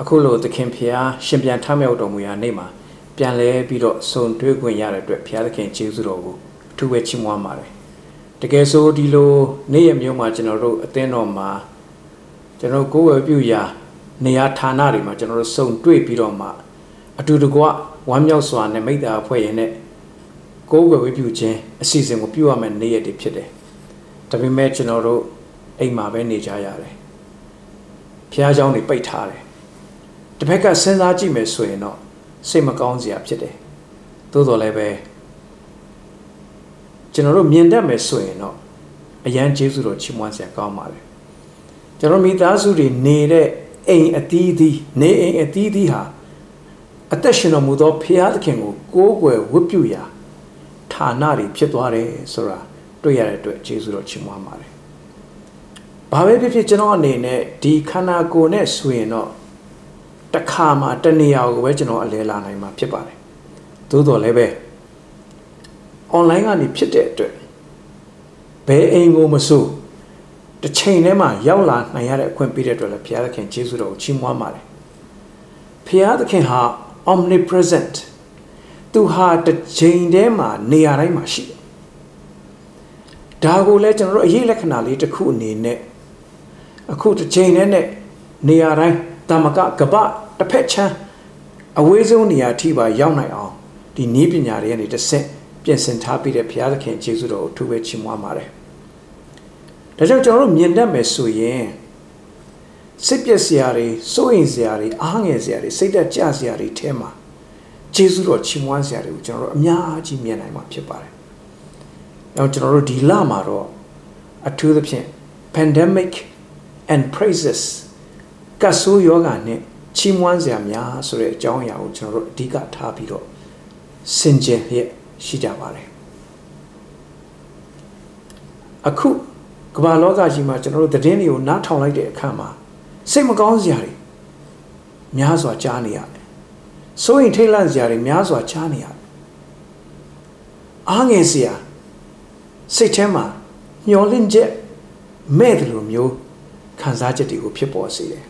အခုလိုသခင်ဖျားရှင်ပြန်ထမြောက်တော်မူရာနေ့မှာပြန်လဲပြီးတော့စုံတွေ့ခွင့်ရတဲ့အတွက်ဖျားသခင်ကျေးဇူးတော်ကိုအထူးပဲချီးမွမ်းပါတယ်တကယ်ဆိုဒီလိုနေ့ရက်မျိုးမှာကျွန်တော်တို့အသင်းတော်မှာကျွန်တော်ကိုယ်ဝယ်ပြုရာနေရာဌာနတွေမှာကျွန်တော်တို့စုံတွေ့ပြီးတော့မှအတူတကွဝမ်းမြောက်စွာနဲ့မိတ္တာအဖွဲ့ရင်နဲ့ကိုယ်ဝယ်ဝပြုခြင်းအစီအစဉ်ကိုပြုရမယ့်နေ့ရက်တွေဖြစ်တယ်ဒါပေမဲ့ကျွန်တော်တို့အိမ်မှာပဲနေကြရတယ်ဖျားเจ้าတွေပိတ်ထားတယ် တစ်ဖက်ကစဉ်းစားကြည့်မယ်ဆိုရင်တော့စိတ်မကောင်းစရာဖြစ်တယ်သို့တော်လည်းပဲကျွန်တော်တို့မြင်တတ်မယ်ဆိုရင်တော့အရန်ကျေးဇူးတော်ချီးမွမ်းစရာကောင်းပါတယ်ကျွန်တော်မိသားစုတွေနေတဲ့အိမ်အသီးသီးနေအိမ်အသီးသီးဟာအသက်ရှင်တော်မူသောဖရာသခင်ကိုကိုးကွယ်ဝတ်ပြုရာဌာနတွေဖြစ်သွားတယ်ဆိုတာတွေ့ရတဲ့အတွက်ကျေးဇူးတော်ချီးမွမ်းပါတယ်။ဘာပဲဖြစ်ဖြစ်ကျွန်တော်အနေနဲ့ဒီခန္ဓာကိုယ်နဲ့ဆိုရင်တော့ တစ်ခါမှတနေရာကိုပဲကျွန်တော်အလဲလာနိုင်မှာဖြစ်ပါတယ်။သို့တော်လည်းပဲ online ကနေဖြစ်တဲ့အတွက်ဘယ်အိမ်ကိုမဆိုတစ်ချိန်ထဲမှာရောက်လာနိုင်ရတဲ့အခွင့်ပေးတဲ့အတွက်လည်းဘုရားသခင်ကျေးဇူးတော်ကိုချီးမွမ်းပါတယ်။ဘုရားသခင်ဟာ omnipresent သူဟာတစ်ချိန်ထဲမှာနေရာတိုင်းမှာရှိတယ်။ဒါကိုလည်းကျွန်တော်တို့အရေးလက္ခဏာလေးတစ်ခုအနေနဲ့အခုတစ်ချိန်ထဲနဲ့နေရာတိုင်း တာမကကပတစ်ဖက်ချမ်းအဝေးဆုံးနေရာထိပါရောက်နိုင်အောင်ဒီနည်းပညာတွေကနေတစ်ဆင့်ပြင်ဆင်ထားပြီးတဲ့ဘုရားသခင်ကျေးဇူးတော်ကိုထူးပဲချီးမွမ်းပါတယ်။ဒါကြောင့်ကျွန်တော်တို့မြင်တတ်မယ်ဆိုရင်စိတ်ပျက်စရာတွေစိုးရိမ်စရာတွေအားငယ်စရာတွေစိတ်သက်ကြစရာတွေထဲမှာကျေးဇူးတော်ချီးမွမ်းစရာတွေကိုကျွန်တော်တို့အများကြီးမြင်နိုင်မှာဖြစ်ပါတယ်။နောက်ကျွန်တော်တို့ဒီလမှာတော့အထူးသဖြင့် pandemic and praises ကဆူယောဂာနဲ့ချီးမွမ်းစရာများဆိုတဲ့အကြောင်းအရာကိုကျွန်တော်တို့အဓိကထားပြီးတော့စင်ကြယ်ရဲ့ရှိကြပါတယ်အခုကမ္ဘာလောကကြီးမှာကျွန်တော်တို့သတင်းတွေကိုနားထောင်လိုက်တဲ့အခါမှာစိတ်မကောင်းစရာတွေများစွာကြားနေရတယ်စိုးရင်ထိတ်လန့်စရာတွေများစွာကြားနေရတယ်အားငယ်စရာစိတ်ထဲမှာမျောလင့်ချက်မဲ့တယ်လို့မျိုးခံစားချက်တွေကိုဖြစ်ပေါ်စေတယ်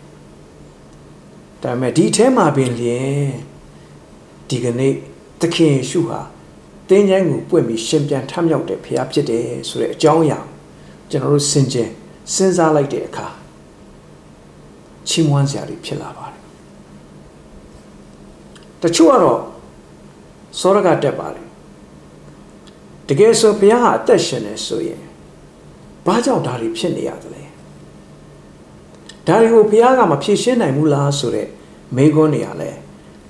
ဒါပေမဲ့ဒီထဲမှာပင်လျင်ဒီကနေ့သခင်ယေရှုဟာတင်းကျန်းကိုပွင့်ပြီးရှင်ပြန်ထမြောက်တဲ့ဖခင်ဖြစ်တယ်ဆိုတဲ့အကြောင်းအရာကျွန်တော်တို့စင်ကြင်စဉ်းစားလိုက်တဲ့အခါချီးမွမ်းစရာတွေဖြစ်လာပါတယ်တချို့ကတော့စောရကတက်ပါတယ်တကယ်ဆိုဘုရားဟာအသက်ရှင်နေဆိုရင်ဘာကြောင့်ဒါတွေဖြစ်နေရသလဲ ဒါတွေကိုဘုရားကမဖြေရှင်းနိုင်ဘူးလားဆိုတဲ့မေးခွန်းတွေရလဲ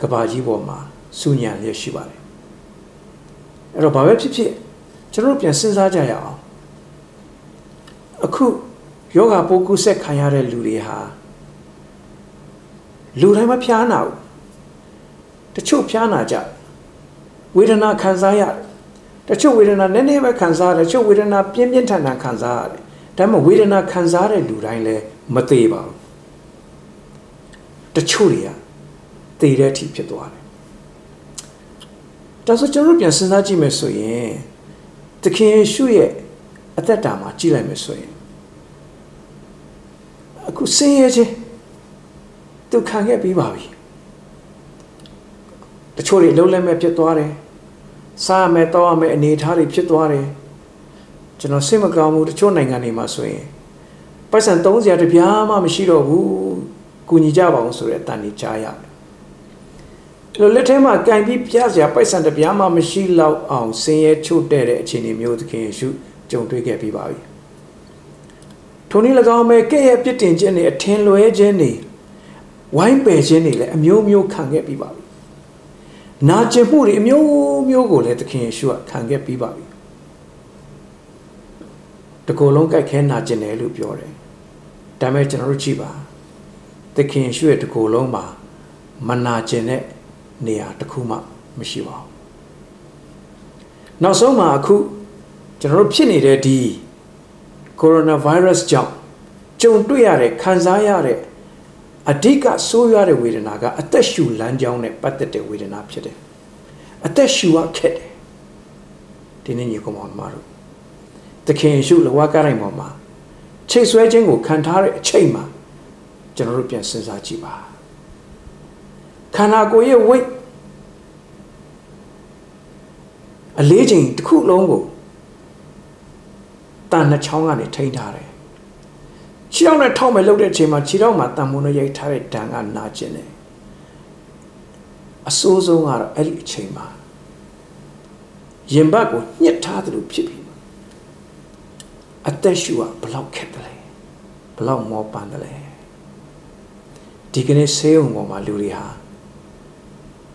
ကဘာကြီးပေါ်မှာစူညံလျက်ရှိပါတယ်အဲ့တော့ဘာပဲဖြစ်ဖြစ်ကျွန်တော်တို့ပြန်စဉ်းစားကြရအောင်အခုယောဂပိုးကူးဆက်ခံရတဲ့လူတွေဟာလူတိုင်းမဖျားနာဘူးတချို့ဖျားနာကြဝေဒနာခံစားရတယ်တချို့ဝေဒနာနည်းနည်းပဲခံစားရတယ်တချို့ဝေဒနာပြင်းပြင်းထန်ထန်ခံစားရတယ်ဒါပေမဲ့ဝေဒနာခံစားတဲ့လူတိုင်းလည်း မသေးပါဘူးတချို့တွေကသေတဲ့အထိဖြစ်သွားတယ်ဒါဆိုကျွန်တော်ပြန်စဉ်းစားကြည့်မယ်ဆိုရင်သခင်ယေရှုရဲ့အသက်တာမှာကြည့်လိုက်မယ်ဆိုရင်အခုဆင်းရဲခြင်းသူခံခဲ့ပြီးပါပြီတချို့တွေလုံးလက်မဲ့ဖြစ်သွားတယ်စားရမယ်တောင်းရမယ်အနေအထားတွေဖြစ်သွားတယ်ကျွန်တော်စိတ်မကောင်းဘူးတချို့နိုင်ငံတွေမှာဆိုရင် ပတ်စံ30တပြားမှမရှိတော့ဘူးကူညီကြပါအောင်ဆိုတဲ့အတန်ကြီးကြားရတယ်လိုလက်ထဲမှာကင်ပြီးပြစရာပိုက်ဆံတပြားမှမရှိတော့အောင်ဆင်းရဲချို့တဲ့တဲ့အခြေအနေမျိုးသခင်ယေရှုကြုံတွေ့ခဲ့ပြီးပါပြီထိုနည်း၎င်းပဲကဲ့ရဲ့ပြစ်တင်ခြင်းတွေအထင်လွဲခြင်းတွေဝိုင်းပယ်ခြင်းတွေလည်းအမျိုးမျိုးခံခဲ့ပြီးပါပြီနာကျင်မှုတွေအမျိုးမျိုးကိုလည်းသခင်ယေရှုကခံခဲ့ပြီးပါပြီတကိုယ်လုံးကြိုက်ခဲနာကျင်တယ်လို့ပြောတယ် ဒါပေမဲ့ကျွန်တော်တို့ကြည့်ပါသခင်ယေရှုရဲ့တကိုယ်လုံးမှာမနာကျင်တဲ့နေရာတစ်ခုမှမရှိပါဘူးနောက်ဆုံးမှာအခုကျွန်တော်တို့ဖြစ်နေတဲ့ဒီကိုရိုနာဗိုင်းရပ်စ်ကြောင့်ကြုံတွေ့ရတဲ့ခံစားရတဲ့အဓိကဆိုးရွားတဲ့ဝေဒနာကအသက်ရှူလမ်းကြောင်းနဲ့ပတ်သက်တဲ့ဝေဒနာဖြစ်တယ်အသက်ရှူရခက်တယ်ဒီနေ့ညီကောင်မတို့သခင်ရှုလဝါကားတိုင်းပေါ်မှာ ချိတ်ဆွဲခြင်းကိုခံထားတဲ့အချိန်မှာကျွန်တော်တို့ပြန်စဉ်းစားကြည့်ပါခန္ဓာကိုယ်ရဲ့ဝိတ်အလေးချိန်တစ်ခုလုံးကိုတန်နှချောင်းကနေထိန်းထားတယ်ခြေထောက်နဲ့ထောက်မဲ့လှုပ်တဲ့အချိန်မှာခြေထောက်မှာတန်မုံနဲ့ရိုက်ထားတဲ့ဒဏ်ကနာကျင်တယ်အဆိုးဆုံးကတော့အဲ့ဒီအချိန်မှာရင်ဘတ်ကိုညှစ်ထားသလိုဖြစ်ပြီး အသက်ရှူကဘလောက်ခက်တယ်လဲဘလောက်မောပန်းတယ်လဲဒီကနေ့ဆေးရုံပေါ်မှာလူတွေဟာ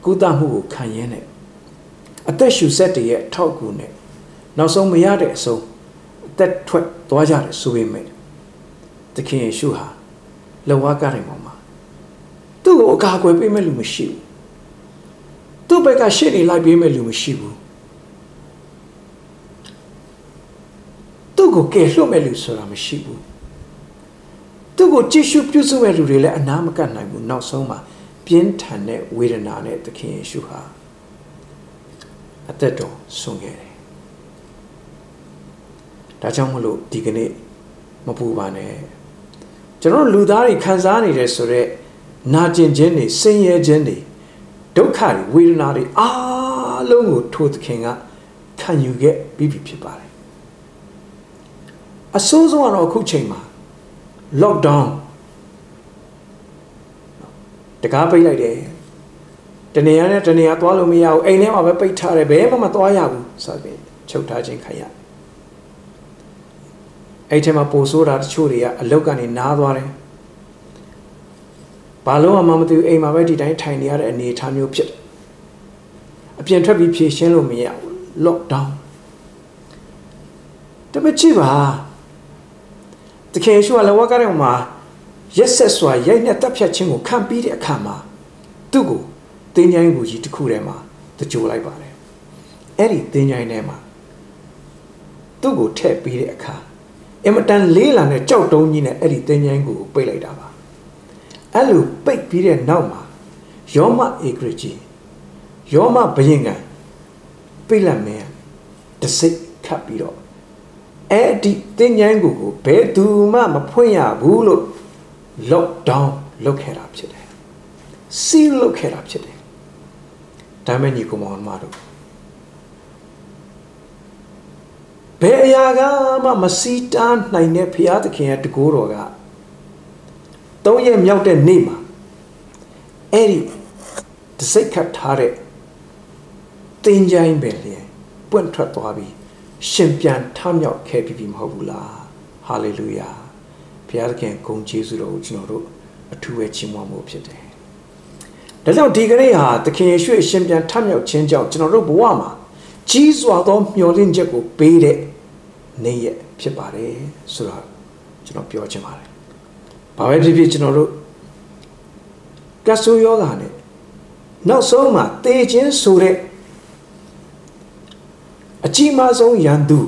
ကုသမှုကိုခံရင်းနဲ့အသက်ရှူဆက်တည်းရဲ့အထောက်အကူနဲ့နောက်ဆုံးမရတဲ့အဆုံးအသက်ထွက်သွားကြတယ်ဆိုပေမဲ့သခင်ယေရှုဟာလောကကတိုင်းပေါ်မှာသူ့ကိုအကာအကွယ်ပေးမဲ့လူမရှိဘူးသူ့ဘက်ကရှေ့နေလိုက်ပေးမဲ့လူမရှိဘူး သူ့ကိုကယ်လွှတ်မဲ့လူဆိုတာမရှိဘူးသူ့ကိုကြည့်ရှုပြုစုမဲ့လူတွေလည်းအနာမကတ်နိုင်ဘူးနောက်ဆုံးမှာပြင်းထန်တဲ့ဝေဒနာနဲ့သခင်ယေရှုဟာအသက်တော်ဆုံးခဲ့တယ်ဒါကြောင့်မလို့ဒီကနေ့မပူပါနဲ့ကျွန်တော်လူသားတွေခံစားနေတယ်ဆိုတော့နာကျင်ခြင်းတွေဆင်းရဲခြင်းတွေဒုက္ခတွေဝေဒနာတွေအားလုံးကိုထိုသခင်ကခံယူခဲ့ပြီးပြီဖြစ်ပါတယ် အဆိုးဆုံးကတော့အခုချိန်မှာ lockdown တကားပိတ်လိုက်တယ်တနေရာနဲ့တနေရာသွားလို့မရဘူးအိမ်ထဲမှာပဲပိတ်ထားတယ်ဘယ်မှမသွားရဘူးဆိုပြီးချုပ်ထားခြင်းခံရအဲ့ထဲမှာပိုဆိုးတာတချို့တွေကအလုတ်ကနေနားသွားတယ်ဘာလို့မှမသိဘူးအိမ်မှာပဲဒီတိုင်းထိုင်နေရတဲ့အနေအထားမျိုးဖြစ်တယ်အပြင်ထွက်ပြီးဖြည့်ရှင်းလို့မရဘူး lockdown တမချစ်ပါ တခင်ရှုကလည်းဝါကရဲမှာရက်ဆက်စွာရိုက်နှက်တပ်ဖြတ်ခြင်းကိုခံပြီးတဲ့အခါမှာသူ့ကိုတင်းချိုင်းကိုကြီးတစ်ခုထဲမှာတကြိုလိုက်ပါတယ်အဲ့ဒီတင်းချိုင်းထဲမှာသူ့ကိုထည့်ပြီးတဲ့အခါအင်မတန်လေးလာတဲ့ကြောက်တုံးကြီးနဲ့အဲ့ဒီတင်းချိုင်းကိုပိတ်လိုက်တာပါအဲ့လိုပိတ်ပြီးတဲ့နောက်မှာယောမဧကရကြီးယောမဘယင်ကပိတ်လက်မင်းတစိတ်ခတ်ပြီးတော့ အဲ့ဒီတင်းချိုင်းကိုကိုဘယ်သူမှမဖွင့်ရဘူးလို့ lockdown လုပ်ခဲ့တာဖြစ်တယ် seal လုပ်ခဲ့တာဖြစ်တယ်ဒါမဲ့ညီကောင်မတို့ဘယ်အရာကမှမစီးတားနိုင်တဲ့ဘုရားသခင်ရဲ့တကိုးတော်ကသုံးရက်မြောက်တဲ့နေ့မှာအဲ့ဒီတစိတ်ခတ်ထားတဲ့တင်ကြိုင်းပဲလေပွင့်ထွက်သွားပြီး ရှင်ပြန်ထမြောက်ခဲ့ပြီမဟုတ်ဘူးလားဟာလေလုယာဘုရားသခင်ဂုဏ်ကျေးဇူးတော်ကိုကျွန်တော်တို့အထူးပဲချီးမွမ်းမှုဖြစ်တယ်ဒါကြောင့်ဒီကနေ့ဟာသခင်ယေရှုရှင်ပြန်ထမြောက်ခြင်းကြောင့်ကျွန်တော်တို့ဘဝမှာကြီးစွာသောမျှော်လင့်ချက်ကိုပေးတဲ့နေ့ရက်ဖြစ်ပါတယ်ဆိုတော့ကျွန်တော်ပြောချင်ပါတယ်။ဘာပဲဖြစ်ဖြစ်ကျွန်တော်တို့ကတ်ဆိုးယောဂါနဲ့နောက်ဆုံးမှာတေခြင်းဆိုတဲ့ အကြီးမားဆုံးရန်သူ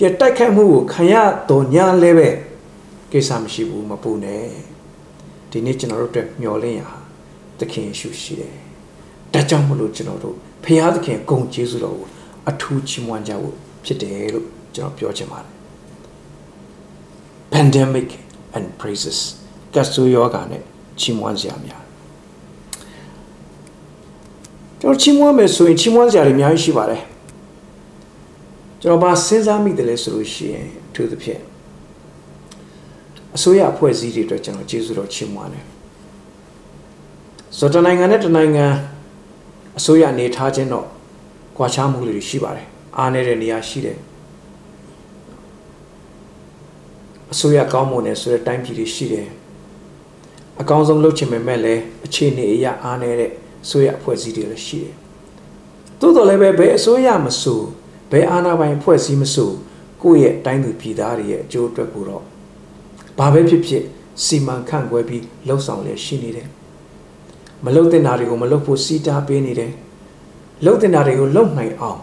ရတိုက်ခတ်မှုကိုခံရတော်ညာလဲပဲကိစ္စမရှိဘူးမပူနဲ့ဒီနေ့ကျွန်တော်တို့အတွက်မျှော်လင့်ရသခင်ရှုရှိတယ်။ဒါကြောင့်မလို့ကျွန်တော်တို့ဖခင်သခင်ဂုဏ်ကျေးဇူးတော်ကိုအထူးချီးမွမ်းကြဖို့ဖြစ်တယ်လို့ကျွန်တော်ပြောချင်ပါတယ် pandemic and praises ကတ်ဆူယောဂါနဲ့ချီးမွမ်းစရာများကျွန်တော်ချီးမွမ်းမယ်ဆိုရင်ချီးမွမ်းစရာတွေအများကြီးရှိပါတယ် ကျွန်တော်ဘာစဉ်းစားမိတယ်လဲဆိုလို့ရှိရင်အထူးသဖြင့်အစိုးရအဖွဲ့အစည်းတွေအတွက်ကျွန်တော်ကျေးဇူးတော်ချီးမွမ်းတယ်ဆိုတော့တနိုင်ငံနဲ့တနိုင်ငံအစိုးရအနေထားခြင်းတော့ကွာခြားမှုတွေရှိပါတယ်အားနေတဲ့နေရာရှိတယ်အစိုးရကောင်းမွန်တယ်ဆိုတဲ့တိုင်းပြည်တွေရှိတယ်အကောင်းဆုံးလုပ်ချင်ပေမဲ့လည်းအခြေအနေအရအားနေတဲ့အစိုးရအဖွဲ့အစည်းတွေလည်းရှိတယ်သို့တော်လည်းပဲဘယ်အစိုးရမဆို ဘယ်အာဏာပိုင်အဖွဲ့အစည်းမဆိုကိုယ့်ရဲ့တိုင်းသူပြည်သားတွေရဲ့အကျိုးအတွက်ကိုတော့ဘာပဲဖြစ်ဖြစ်စီမံခန့်ခွဲပြီးလှုပ်ဆောင်လျက်ရှိနေတယ်မလှုပ်တဲ့နာတွေကိုမလှုပ်ဖို့စီတာပေးနေတယ်လှုပ်တဲ့နာတွေကိုလှုပ်နိုင်အောင်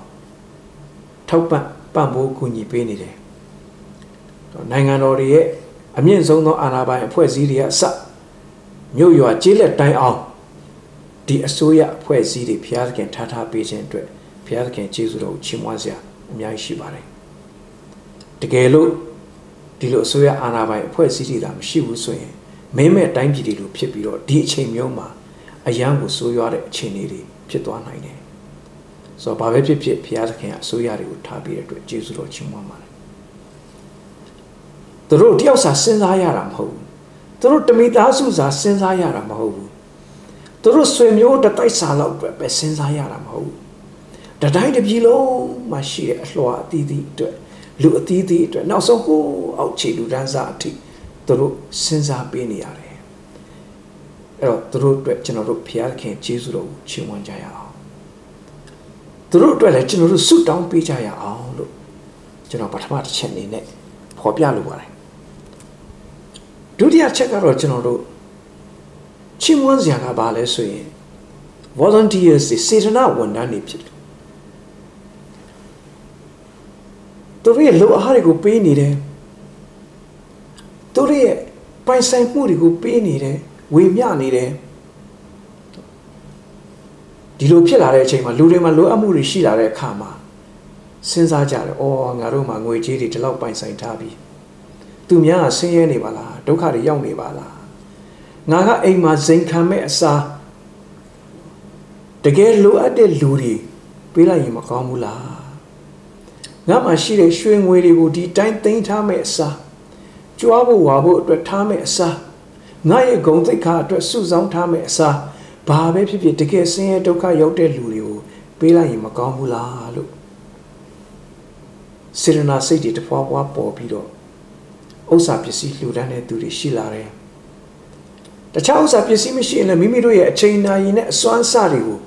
ထောက်ပံ့ပံ့ပိုးကူညီပေးနေတယ်နိုင်ငံတော်တွေရဲ့အမြင့်ဆုံးသောအာဏာပိုင်အဖွဲ့အစည်းတွေကအစမြို့ရွာကျေးလက်တိုင်းအောင်ဒီအစိုးရအဖွဲ့အစည်းတွေဘုရားသခင်ထားထားပေးခြင်းအတွက် ဘုရားသခင်ကျေးဇူးတော်ကိုချီးမွမ်းစရာအများကြီးရှိပါတယ်တကယ်လို့ဒီလိုအစိုးရအာဏာပိုင်အဖွဲ့အစည်းတွေသာမရှိဘူးဆိုရင်မင်းမဲ့တိုင်းပြည်တွေလိုဖြစ်ပြီးတော့ဒီအချိန်မျိုးမှာအယံကိုဆိုးရွားတဲ့အခြေအနေတွေဖြစ်သွားနိုင်တယ်ဆိုတော့ဘာပဲဖြစ်ဖြစ်ဘုရားသခင်ကအစိုးရတွေကိုထားပြီးတဲ့အတွက်ကျေးဇူးတော်ချီးမွမ်းပါတယ်သူတို့တယောက်စာစဉ်းစားရတာမဟုတ်ဘူးသူတို့တမိသားစုစာစဉ်းစားရတာမဟုတ်ဘူးသူတို့ဆွေမျိုးတတိုက်စာလောက်အတွက်ပဲစဉ်းစားရတာမဟုတ်ဘူး တတိုင်းတစ်ပြည်လုံးမှာရှိတဲ့အလှော်အသီးသီးအတွက်လူအသီးသီးအတွက်နောက်ဆုံးကိုအောက်ခြေလူဒန်းစားအထိသူတို့စဉ်းစားပေးနေရတယ်အဲ့တော့သူတို့အတွက်ကျွန်တော်တို့ဘုရားခင်ကျေးဇူးတော်ကိုချီးမွမ်းကြရအောင်သူတို့အတွက်လည်းကျွန်တော်တို့ဆုတောင်းပေးကြရအောင်လို့ကျွန်တော်ပထမတစ်ချက်အနေနဲ့ဖော်ပြလိုပါတယ်ဒုတိယချက်ကတော့ကျွန်တော်တို့ချီးမွမ်းစရာကဘာလဲဆိုရင် volunteers စေတနာဝန်ထမ်းတွေဖြစ်တယ် သူတို့ရဲ့လိုအားတွေကိုပေးနေတယ်သူတို့ရဲ့ပိုင်ဆိုင်မှုတွေကိုပေးနေတယ်ဝေမျှနေတယ်ဒီလိုဖြစ်လာတဲ့အချိန်မှာလူတွေမှာလိုအပ်မှုတွေရှိလာတဲ့အခါမှာစဉ်းစားကြတယ်။အော်ငါတို့မှာငွေကြေးတွေဒီလောက်ပိုင်ဆိုင်ထားပြီ။သူများကဆင်းရဲနေပါလား။ဒုက္ခတွေရောက်နေပါလား။ငါကအိမ်မှာဇိမ်ခံမဲ့အစားတကယ်လိုအပ်တဲ့လူတွေပေးလိုက်ရင်မကောင်းဘူးလား။ ငါမှရှိတဲ့ရွှေငွေတွေကိုဒီတိုင်းသိမ်းထားမဲ့အစားကြွားဖို့ဝါဖို့အတွက်ထားမဲ့အစားငါရဲ့ဂုံသိက္ခာအတွက်စုဆောင်းထားမဲ့အစားဘာပဲဖြစ်ဖြစ်တကယ်ဆင်းရဲဒုက္ခရောက်တဲ့လူတွေကိုပေးလိုက်ရင်မကောင်းဘူးလားလို့စေရနာစိတ်တွေတဖွာဖွာပေါ်ပြီးတော့ဥစ္စာပစ္စည်းလှူဒန်းတဲ့သူတွေရှိလာတယ်တခြားဥစ္စာပစ္စည်းမရှိရင်လည်းမိမိတို့ရဲ့အချိန်နာရီနဲ့အစွမ်းစတွေကို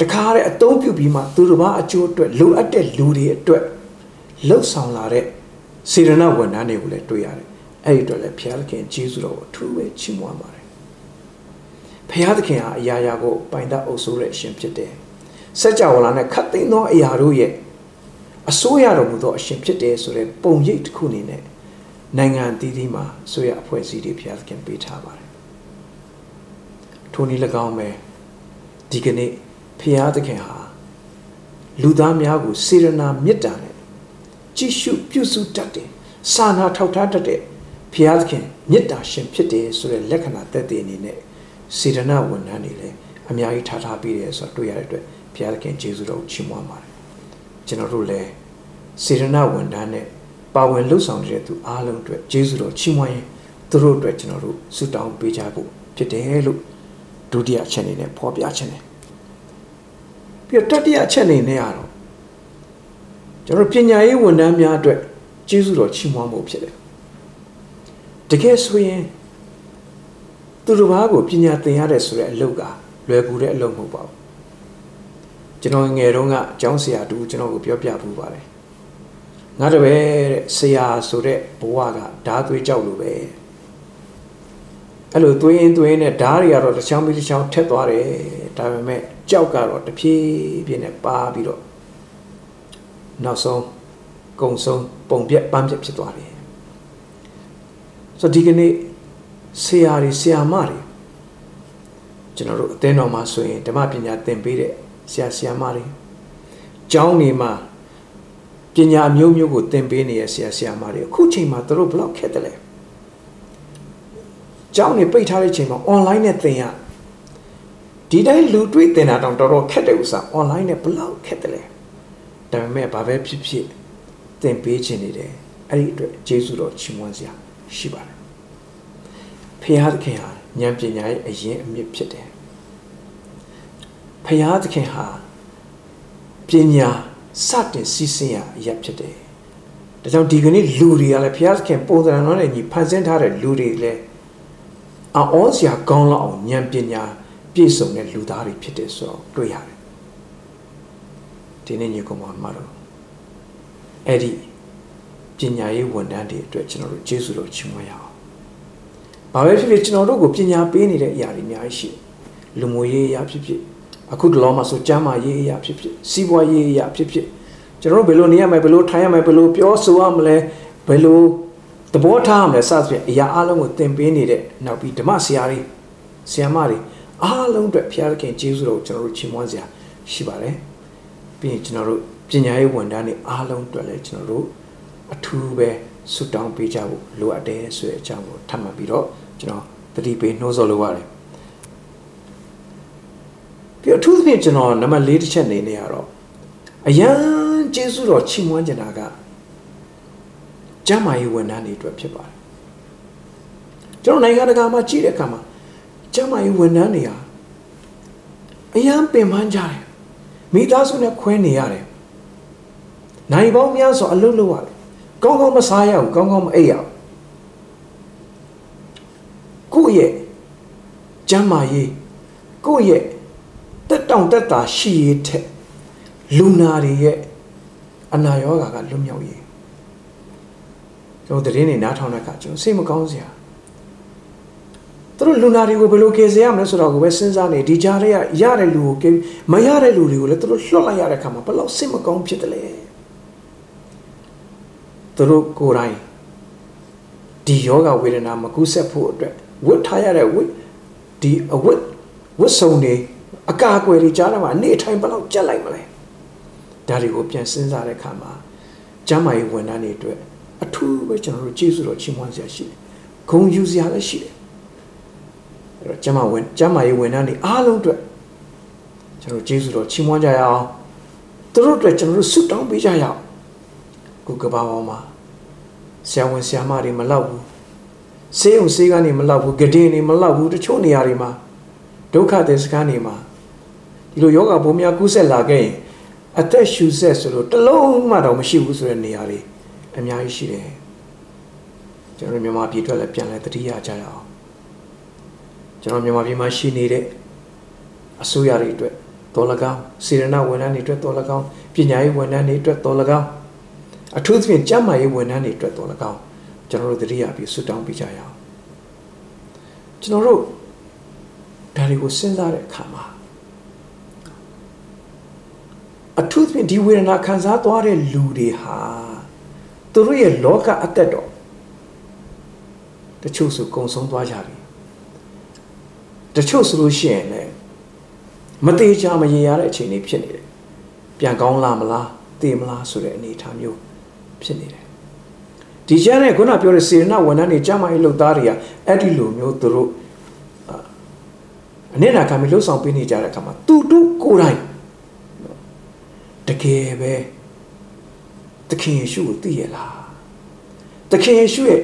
တခါတဲ့အသုံးပြုပြီးမှသူတို့ဘာအကျိုးအတွက်လိုအပ်တဲ့လူတွေအတွက်လှုပ်ဆောင်လာတဲ့စေရနာဝန်ထမ်းတွေကိုလည်းတွေ့ရတယ်အဲ့ဒီအတွက်လည်းဘုရားသခင်ကျေးဇူးတော်ကိုအထူးပဲချီးမွမ်းပါတယ်ဘုရားသခင်ဟာအရာရာကိုပိုင်တတ်အုပ်စိုးတဲ့အရှင်ဖြစ်တယ်စัจ java လာနဲ့ခတ်သိမ်းသောအရာတို့ရဲ့အစိုးရတော်မူသောအရှင်ဖြစ်တယ်ဆိုတဲ့ပုံရိပ်တစ်ခုအနေနဲ့နိုင်ငံအသီးသီးမှာဆိုရအဖွဲ့အစည်းတွေဘုရားသခင်ပေးထားပါတယ်ထိုနည်း၎င်းပဲဒီကနေ့ ဘုရားသခင်ဟာလူသားများကိုစေရနာမေတ္တာနဲ့ကြည်ရှုပြုစုတတ်တယ်စာနာထောက်ထားတတ်တဲ့ဘုရားသခင်မေတ္တာရှင်ဖြစ်တယ်ဆိုတဲ့လက္ခဏာသက်သေအနေနဲ့စေတနာဝန်ထမ်းတွေလည်းအများကြီးထားထားပြီးတယ်ဆိုတော့တွေ့ရတဲ့အတွက်ဘုရားသခင်ကျေးဇူးတော်ကိုချီးမွမ်းပါတယ်ကျွန်တော်တို့လည်းစေတနာဝန်ထမ်းနဲ့ပါဝင်လှုပ်ဆောင်နေတဲ့သူအားလုံးအတွက်ကျေးဇူးတော်ချီးမွမ်းရင်သူတို့အတွက်ကျွန်တော်တို့ဆုတောင်းပေးကြဖို့ဖြစ်တယ်လို့ဒုတိယအချက်အနေနဲ့ဖော်ပြခြင်းတယ် ပြီးတော့တတိယအချက်အနေနဲ့ကတော့ကျွန်တော်ပညာရေးဝန်ထမ်းများအတွက်ကျေးဇူးတော်ချီးမွမ်းဖို့ဖြစ်တယ်တကယ်ဆိုရင်သူတို့ဘာကိုပညာသင်ရတဲ့ဆိုတဲ့အလုပ်ကလွယ်ကူတဲ့အလုပ်မဟုတ်ပါဘူးကျွန်တော်ငယ်တုန်းကအကျောင်းဆရာတူကျွန်တော်ကိုပြောပြပူပါတယ်ငါတပည့်တဲ့ဆရာဆိုတဲ့ဘဝကဓာသွေးကြောက်လို့ပဲ အဲ့လိုသွေးရင်သွေးနဲ့ဓာတ်တွေကတော့တစ်ချောင်းပြီးတစ်ချောင်းထက်သွားတယ်ဒါပေမဲ့ကြောက်ကတော့တဖြည်းဖြည်းနဲ့ပါပြီးတော့နောက်ဆုံးကုံဆုံးပုံပြက်ပန်းပြက်ဖြစ်သွားတယ်ဆိုဒီကနေ့ဆရာတွေဆရာမတွေကျွန်တော်တို့အသင်းတော်မှာဆိုရင်ဓမ္မပညာသင်ပေးတဲ့ဆရာဆရာမတွေကျောင်းတွေမှာပညာမျိုးမျိုးကိုသင်ပေးနေတဲ့ဆရာဆရာမတွေအခုချိန်မှာတို့ဘလောက်ခက်တယ်လဲ ကျောင်းတွေပိတ်ထားတဲ့ချိန်မှာ online နဲ့သင်ရဒီတိုင်းလူတွေ့သင်တာတောင်တော်တော်ခက်တယ်ဥစား online နဲ့ဘလောက်ခက်တယ်လဲဒါပေမဲ့ဘာပဲဖြစ်ဖြစ်သင်ပေးခြင်းနေတယ်အဲ့ဒီအတွက်ကျေးဇူးတော်ချီးမွမ်းစရာရှိပါတယ်ဖရာသခင်ဟာဉာဏ်ပညာရဲ့အရင်အမြစ်ဖြစ်တယ်ဖရာသခင်ဟာပညာစတင်စီးဆင်းရအရာဖြစ်တယ်ဒါကြောင့်ဒီကနေ့လူတွေကလည်းဖရာသခင်ပုံစံတော်နဲ့ညီဖန်ဆင်းထားတဲ့လူတွေလည်း အောစရာကောင်းလောက်အောင်ဉာဏ်ပညာပြည့်စုံတဲ့လူသားတွေဖြစ်တယ်ဆိုတော့တွေ့ရတယ်ဒီနေ့ညီကောင်မတို့အဲ့ဒီပညာရေးဝန်ထမ်းတွေအတွက်ကျွန်တော်တို့ကျေးဇူးတော်ချီးမွမ်းရအောင်။ဘာပဲဖြစ်ဖြစ်ကျွန်တော်တို့ကိုပညာပေးနေတဲ့အရာတွေအများကြီးရှိလူမှုရေးအရာဖြစ်ဖြစ်အခုတလောမှာဆိုကျမ်းမာရေးအရာဖြစ်ဖြစ်စီးပွားရေးအရာဖြစ်ဖြစ်ကျွန်တော်တို့ဘယ်လိုနေရမလဲဘယ်လိုထိုင်ရမလဲဘယ်လိုပြောဆိုရမလဲဘယ်လို သဘောထားရမလဲစသဖြင့်အရာအလုံးကိုသင်ပေးနေတဲ့နောက်ပြီးဓမ္မဆရာတွေဆရာမတွေအားလုံးအတွက်ဘုရားခင်ကျေးဇူးတော်ကိုကျွန်တော်တို့ချီးမွမ်းစရာရှိပါတယ်ပြီးရင်ကျွန်တော်တို့ပညာရေးဝန်ထမ်းတွေအားလုံးအတွက်လည်းကျွန်တော်တို့အထူးပဲဆုတောင်းပေးကြဖို့လိုအပ်တယ်ဆိုတဲ့အကြောင်းကိုထပ်မံပြီးတော့ကျွန်တော်တတိပေးနှိုးဆော်လိုပါတယ်ပြီးတော့အထူးသဖြင့်ကျွန်တော်နံပါတ်၄တစ်ချက်နေနေရတော့အယံကျေးဇူးတော်ချီးမွမ်းကြတာက ကျမ်းမာရေးဝန်ထမ်းတွေအတွက်ဖြစ်ပါတယ်ကျွန်တော်နိုင်ငံတကာမှာကြည့်တဲ့အခါမှာကျမ်းမာရေးဝန်ထမ်းတွေဟာအယံပင်ပန်းကြတယ်မိသားစုနဲ့ခွဲနေရတယ်နိုင်ပေါင်းများစွာအလုပ်လုပ်ရတယ်ကောင်းကောင်းမစားရဘူးကောင်းကောင်းမအိပ်ရဘူးကိုယ့်ရဲ့ကျမ်းမာရေးကိုယ့်ရဲ့တက်တောင့်တက်တာရှိရတဲ့လူနာတွေရဲ့အနာရောဂါကလွတ်မြောက်ရေး ကျွန်တော်သတင်းတွေနားထောင်တဲ့အခါကျွန်တော်စိတ်မကောင်းစရာသူတို့လူနာတွေကိုဘယ်လိုကယ်ဆယ်ရမလဲဆိုတော့ကိုပဲစဉ်းစားနေဒီကြားထဲကရတဲ့လူကိုကယ်မရတဲ့လူတွေကိုလည်းသူတို့လွှတ်လိုက်ရတဲ့အခါမှာဘယ်လောက်စိတ်မကောင်းဖြစ်တယ်လဲသူတို့ကိုယ်တိုင်ဒီယောဂဝေဒနာမကူးဆက်ဖို့အတွက်ဝတ်ထားရတဲ့ဝတ်ဒီအဝတ်ဝတ်စုံတွေအကာအကွယ်တွေကြားထဲမှာအနေထိုင်ဘယ်လောက်ကြက်လိုက်မလဲဒါတွေကိုပြန်စဉ်းစားတဲ့အခါမှာကျမ်းမာရေးဝန်ထမ်းတွေအတွက် အထူးပဲကျွန်တော်တို့ကျေးဇူးတော်ချီးမွမ်းစရာရှိတယ်ဂုဏ်ယူစရာလည်းရှိတယ်အဲ့တော့ကျမ်းမာဝင်ကျမ်းမာရေးဝန်ထမ်းတွေအားလုံးအတွက်ကျွန်တော်ကျေးဇူးတော်ချီးမွမ်းကြရအောင်သူတို့အတွက်ကျွန်တော်တို့ဆုတောင်းပေးကြရအောင်ခုကဘာပေါ်မှာဆရာဝန်ဆရာမတွေမလောက်ဘူးဆေးုံဆေးကနေမလောက်ဘူးဂဒင်းတွေမလောက်ဘူးတချို့နေရာတွေမှာဒုက္ခတဲ့စကားနေမှာဒီလိုယောဂဘုံများကူးဆက်လာခဲ့ရင်အသက်ရှူဆက်ဆိုလို့တလုံးမှတော့မရှိဘူးဆိုတဲ့နေရာတွေ အများကြီးရှိတယ်ကျွန်တော်မြန်မာပြည်အတွက်လည်းပြန်လဲတတိယကြရအောင်ကျွန်တော်မြန်မာပြည်မှာရှိနေတဲ့အစိုးရတွေအတွက်တော်လကောင်းစေရနာဝန်ထမ်းတွေအတွက်တော်လကောင်းပညာရေးဝန်ထမ်းတွေအတွက်တော်လကောင်းအထူးသဖြင့်ကျန်းမာရေးဝန်ထမ်းတွေအတွက်တော်လကောင်းကျွန်တော်တို့တတိယပြီးဆွတောင်းပေးကြရအောင်ကျွန်တော်တို့ဒါတွေကိုစဉ်းစားတဲ့အခါမှာအထူးသဖြင့်ဒီဝေဒနာခံစားသွားတဲ့လူတွေဟာ သူတို့ရဲ့လောကအသက်တော့တချို့ဆိုကုံဆုံးသွားကြပြီတချို့ဆိုလို့ရှိရင်လည်းမသေးချာမရေရတဲ့အချိန်လေးဖြစ်နေတယ်ပြန်ကောင်းလာမလားသေမလားဆိုတဲ့အနေအထားမျိုးဖြစ်နေတယ်ဒီကျမ်းနဲ့ခုနပြောတဲ့စေရနာဝန်ထမ်းတွေကျမ်းမာရေးလုပ်သားတွေကအဲ့ဒီလိုမျိုးသူတို့အနစ်နာခံပြီးလှုပ်ဆောင်ပေးနေကြတဲ့အခါမှာသူတို့ကိုယ်တိုင်တကယ်ပဲ သခင်ယေရှုကိုသိရလားသခင်ယေရှုရဲ့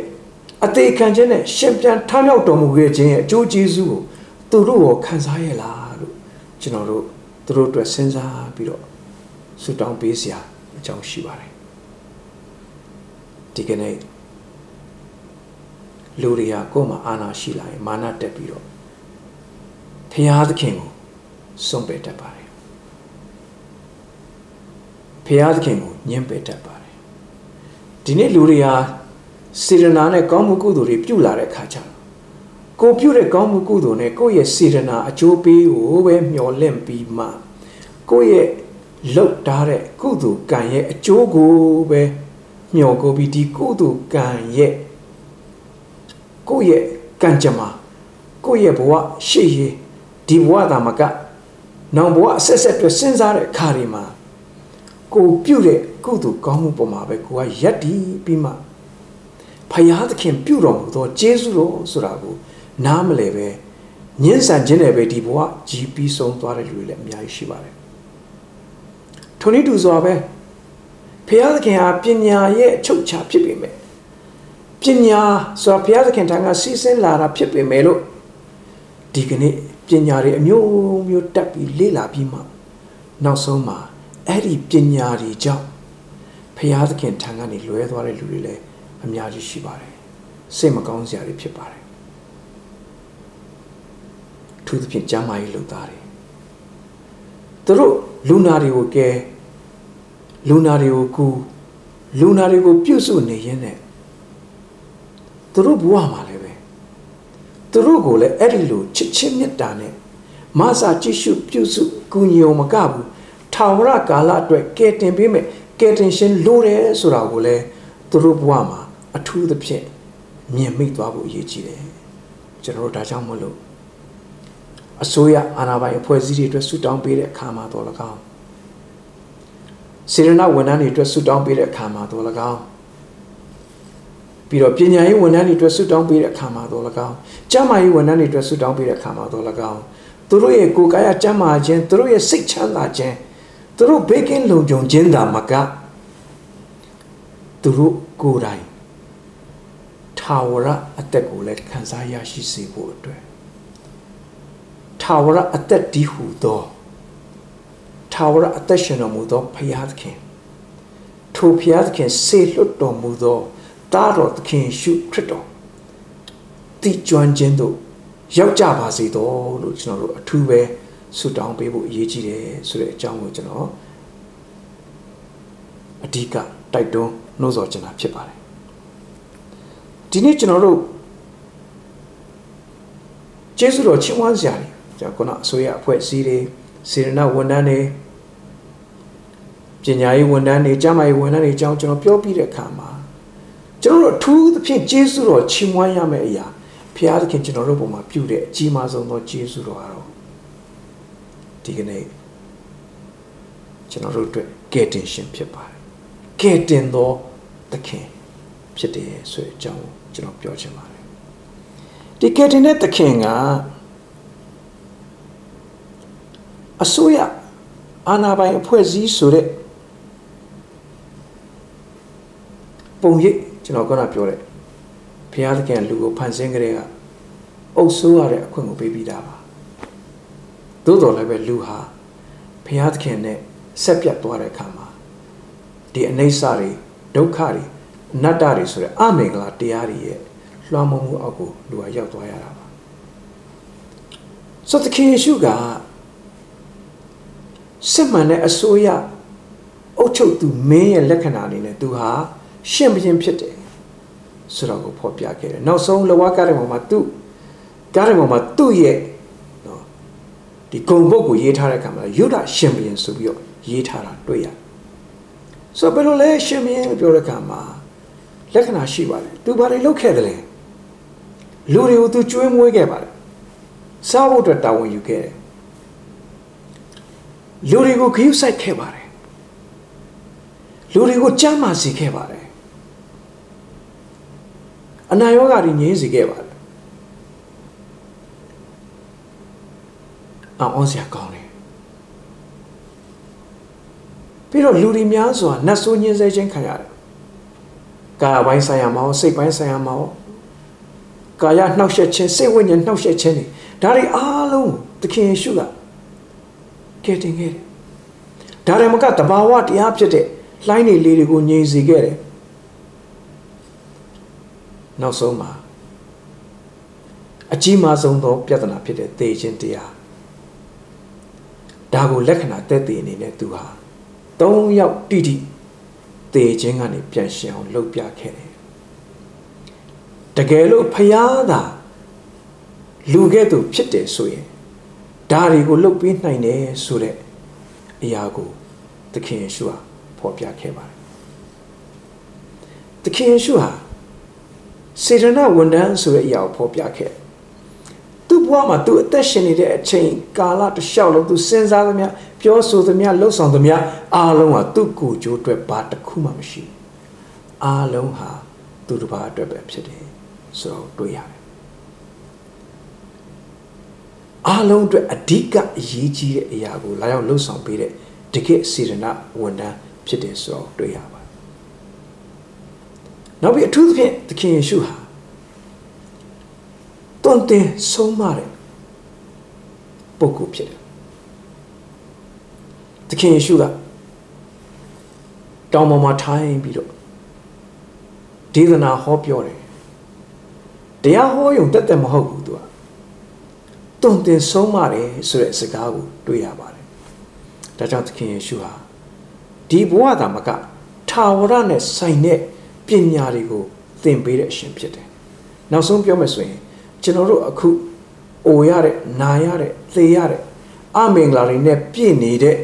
အသေးခံခြင်းနဲ့ရှင်ပြန်ထမြောက်တော်မူခဲ့ခြင်းရဲ့အကျိုးကျေးဇူးကိုသူတို့ရောခံစားရလားလို့ကျွန်တော်တို့သူတို့အတွက်စဉ်းစားပြီးတော့ဆုတောင်းပေးစရာအကြောင်းရှိပါတယ်ဒီကနေ့လူတွေကကိုယ်မှာအာနာရှိလာရင်မာနတက်ပြီးတော့ဖရာသခင်ကိုစွန့်ပယ်တတ်ပါတယ်ဖရာသခင်ကိုညှင်းပယ်တတ်ပါတယ် ဒီနေ့လူတွေဟာစေရနာနဲ့ကောင်းမှုကုသိုလ်တွေပြုလာတဲ့ခါကျတော့ကိုပြုတဲ့ကောင်းမှုကုသိုလ်နဲ့ကိုယ့်ရဲ့စေရနာအကျိုးပေးကိုပဲမျှော်လင့်ပြီးမှကိုယ့်ရဲ့လှုပ်ထားတဲ့ကုသိုလ်ကံရဲ့အကျိုးကိုပဲမျှော်ကိုပြီးဒီကုသိုလ်ကံရဲ့ကိုယ့်ရဲ့ကံကြမ္မာကိုယ့်ရဲ့ဘဝရှေ့ရေးဒီဘဝသာမကနောင်ဘဝအဆက်ဆက်အတွက်စဉ်းစားတဲ့အခါတွေမှာကိုပြုတဲ့ ကုသိုလ်ကောင်းမှုပေါ်မှာပဲကိုကယက်တည်ပြီးမှဖယားသခင်ပြုတော်မူသောကျေးဇူးတော်ဆိုတာကိုနားမလဲပဲညှင်းဆန်ခြင်းနဲ့ပဲဒီဘဝကြီးပြီးဆုံးသွားတဲ့လူတွေလည်းအများကြီးရှိပါတယ်ထိုနည်းတူစွာပဲဖယားသခင်ဟာပညာရဲ့အချုပ်ချာဖြစ်ပေမဲ့ပညာဆိုတာဘုရားသခင်ထံကစီးဆင်းလာတာဖြစ်ပေမဲ့လို့ဒီကနေ့ပညာတွေအမျိုးမျိုးတက်ပြီးလေ့လာပြီးမှနောက်ဆုံးမှာအဲ့ဒီပညာတွေကြောင့် ဘုရားသခင်ထံကနေလွဲသွားတဲ့လူတွေလည်းအများကြီးရှိပါတယ်စိတ်မကောင်းစရာတွေဖြစ်ပါတယ်သူသဖြင့်ကျမ်းမာရေးလုပ်သားတွေသူတို့လူနာတွေကိုကဲလူနာတွေကိုကူလူနာတွေကိုပြုစုနေရင်းနဲ့သူတို့ဘဝမှာလည်းပဲသူတို့ကိုလည်းအဲ့ဒီလိုချစ်ချင်းမေတ္တာနဲ့မဆာကြည့်ရှုပြုစုကူညီအောင်မကဘူးထာဝရကာလအတွက်ကယ်တင်ပေးမယ် ကယ်တင်ရှင်လိုတယ်ဆိုတာကိုလည်းသူတို့ဘဝမှာအထူးသဖြင့်မြင်မိသွားဖို့အရေးကြီးတယ်ကျွန်တော်တို့ဒါကြောင့်မလို့အစိုးရအာဏာပိုင်အဖွဲ့အစည်းတွေအတွက်ဆုတောင်းပေးတဲ့အခါမှာတော့၎င်းစေရနာဝန်ထမ်းတွေအတွက်ဆုတောင်းပေးတဲ့အခါမှာတော့၎င်းပြီးတော့ပညာရေးဝန်ထမ်းတွေအတွက်ဆုတောင်းပေးတဲ့အခါမှာတော့၎င်းကျန်းမာရေးဝန်ထမ်းတွေအတွက်ဆုတောင်းပေးတဲ့အခါမှာတော့၎င်းသူတို့ရဲ့ကိုယ်ကာယကျန်းမာခြင်းသူတို့ရဲ့စိတ်ချမ်းသာခြင်း သူတို့ဘေးကင်းလုံခြုံခြင်းသာမကသူတို့ကိုယ်တိုင်ထာဝရအသက်ကိုလည်းခံစားရရှိစေဖို့အတွက်ထာဝရအသက်ဒီဟုသောထာဝရအသက်ရှင်တော်မူသောဖရာသခင်ထိုဖရာသခင်ဆေလွတ်တော်မူသောတားတော်သခင်ရှုခရစ်တော်တည်ကျွမ်းခြင်းတို့ရောက်ကြပါစေတော်လို့ကျွန်တော်တို့အထူးပဲ ဆုတောင်းပေးဖို့အရေးကြီးတယ်ဆိုတဲ့အကြောင်းကိုကျွန်တော်အဓိကတိုက်တွန်းနှိုးဆော်ချင်တာဖြစ်ပါတယ်ဒီနေ့ကျွန်တော်တို့ကျေးဇူးတော်ချီးမွမ်းစရာတွေကျွန်တော်ခုနအစိုးရအဖွဲ့အစည်းတွေစေရနာဝန်ထမ်းတွေပညာရေးဝန်ထမ်းတွေကျန်းမာရေးဝန်ထမ်းတွေအကြောင်းကျွန်တော်ပြောပြတဲ့အခါမှာကျွန်တော်တို့အထူးသဖြင့်ကျေးဇူးတော်ချီးမွမ်းရမယ့်အရာဖျားသခင်ကျွန်တော်တို့ပုံမှာပြုတဲ့အကြီးမားဆုံးသောကျေးဇူးတော်ကတော့ ဒီကနေ့ကျွန်တော်တို့အတွက်ကယ်တင်ရှင်ဖြစ်ပါတယ်ကယ်တင်သောသခင်ဖြစ်တယ်ဆိုတဲ့အကြောင်းကိုကျွန်တော်ပြောချင်ပါတယ်ဒီကယ်တင်တဲ့သခင်ကအစိုးရအာဏာပိုင်အဖွဲ့အစည်းဆိုတဲ့ပုံရိပ်ကျွန်တော်ကပြောတဲ့ဘုရားသခင်လူကိုဖန်ဆင်းကြတဲ့ကအုပ်ဆိုးရတဲ့အခွင့်ကိုပေးပြီးသားပါ သို့တော်လည်းပဲလူဟာဘုရားသခင်နဲ့ဆက်ပြတ်သွားတဲ့အခါမှာဒီအနိစ္စတွေဒုက္ခတွေအနတ္တတွေဆိုတဲ့အမင်္ဂလာတရားတွေရဲ့လွှမ်းမိုးမှုအောက်ကိုလူဟာရောက်သွားရတာပါဆိုသခင်ယေရှုကစစ်မှန်တဲ့အစိုးရအုပ်ချုပ်သူမင်းရဲ့လက္ခဏာအနေနဲ့သူဟာရှင်ဘုရင်ဖြစ်တယ်ဆိုတော့ကိုဖော်ပြခဲ့တယ်နောက်ဆုံးလဝကတဲ့ပုံမှာသူကားတဲ့ပုံမှာသူ့ရဲ့နော် ဒီဂုံပုတ်ကိုရေးထားတဲ့အခါမှာယုဒရှင်ဘုရင်ဆိုပြီးတော့ရေးထားတာတွေ့ရတယ်ဆိုတော့ဘယ်လိုလဲရှင်ဘုရင်လို့ပြောတဲ့အခါမှာလက္ခဏာရှိပါတယ်သူဘာတွေလုပ်ခဲ့တယ်လဲလူတွေကိုသူကျွေးမွေးခဲ့ပါတယ်စားဖို့အတွက်တာဝန်ယူခဲ့တယ်လူတွေကိုခရုစိုက်ခဲ့ပါတယ်လူတွေကိုကြမ်းမာစေခဲ့ပါတယ်အနာရောဂါတွေငြိမ်းစေခဲ့ပါတယ် အောင်စရာကောင်းတယ်ပြီးတော့လူတွေများစွာနတ်ဆိုးညင်းဆဲခြင်းခံရတယ်ကာယပိုင်းဆိုင်ရာမှာစိတ်ပိုင်းဆိုင်ရာမှာကာယနှောက်ယှက်ခြင်းစိတ်ဝိညာဉ်နှောက်ယှက်ခြင်းတွေဒါတွေအားလုံးသခင်ယေရှုကကယ်တင်ခဲ့တယ်ဒါရမကတဘာဝတရားဖြစ်တဲ့လှိုင်းတွေလေးတွေကိုငြိမ်စေခဲ့တယ်နောက်ဆုံးမှာအကြီးမားဆုံးသောပြဿနာဖြစ်တဲ့သေခြင်းတရား ဒါကိုလက္ခဏာတက်တည်အနေနဲ့သူဟာ၃ယောက်တိတိသေခြင်းကနေပြန်ရှင်အောင်လှုပ်ပြခဲ့တယ်တကယ်လို့ဖျားတာလူကဲ့သို့ဖြစ်တယ်ဆိုရင်ဒါတွေကိုလှုပ်ပေးနိုင်တယ်ဆိုတဲ့အရာကိုသခင်ယေရှုဟာဖော်ပြခဲ့ပါတယ်သခင်ယေရှုဟာစေတနာဝန်တန်းဆိုတဲ့အရာကိုဖော်ပြခဲ့သူ့ဘ ဝမှာသူအသက်ရှင်နေတဲ့အချိန်ကာလတစ်လျှောက်လုံးသူစဉ်းစားသမျှပြောဆိုသမျှလှုပ်ဆောင်သမျှအားလုံးဟာသူ့ကိုယ်ကျိုးအတွက်ဘာတစ်ခုမှမရှိအားလုံးဟာသူတစ်ပါးအတွက်ပဲဖြစ်တယ်ဆိုတော့တွေ့ရတယ်အားလုံးအတွက်အဓိကအရေးကြီးတဲ့အရာကိုလာရောက်လှုပ်ဆောင်ပေးတဲ့တကယ့်စေရနာဝန်တန်းဖြစ်တယ်ဆိုတော့တွေ့ရပါတယ်နောက်ပြီးအထူးသဖြင့်သခင်ယေရှုဟာ တွန်တင်ဆုံးမတဲ့ပုဂ္ဂိုလ်ဖြစ်တယ်သခင်ယေရှုကတောင်ပေါ်မှာထိုင်ပြီးတော့ဒေသနာဟောပြောတယ်တရားဟောရုံတက်တက်မဟုတ်ဘူးသူကတွန်တင်ဆုံးမတယ်ဆိုတဲ့စကားကိုတွေ့ရပါတယ်ဒါကြောင့်သခင်ယေရှုဟာဒီဘဝတာမကထာဝရနဲ့ဆိုင်တဲ့ပညာတွေကိုသင်ပေးတဲ့အရှင်ဖြစ်တယ်။နောက်ဆုံးပြောမယ်ဆိုရင် ကျွန်တော်တို့အခုအိုရတဲ့နာရတဲ့သေရတဲ့အမင်္ဂလာတွေနဲ့ပြည့်နေတဲ့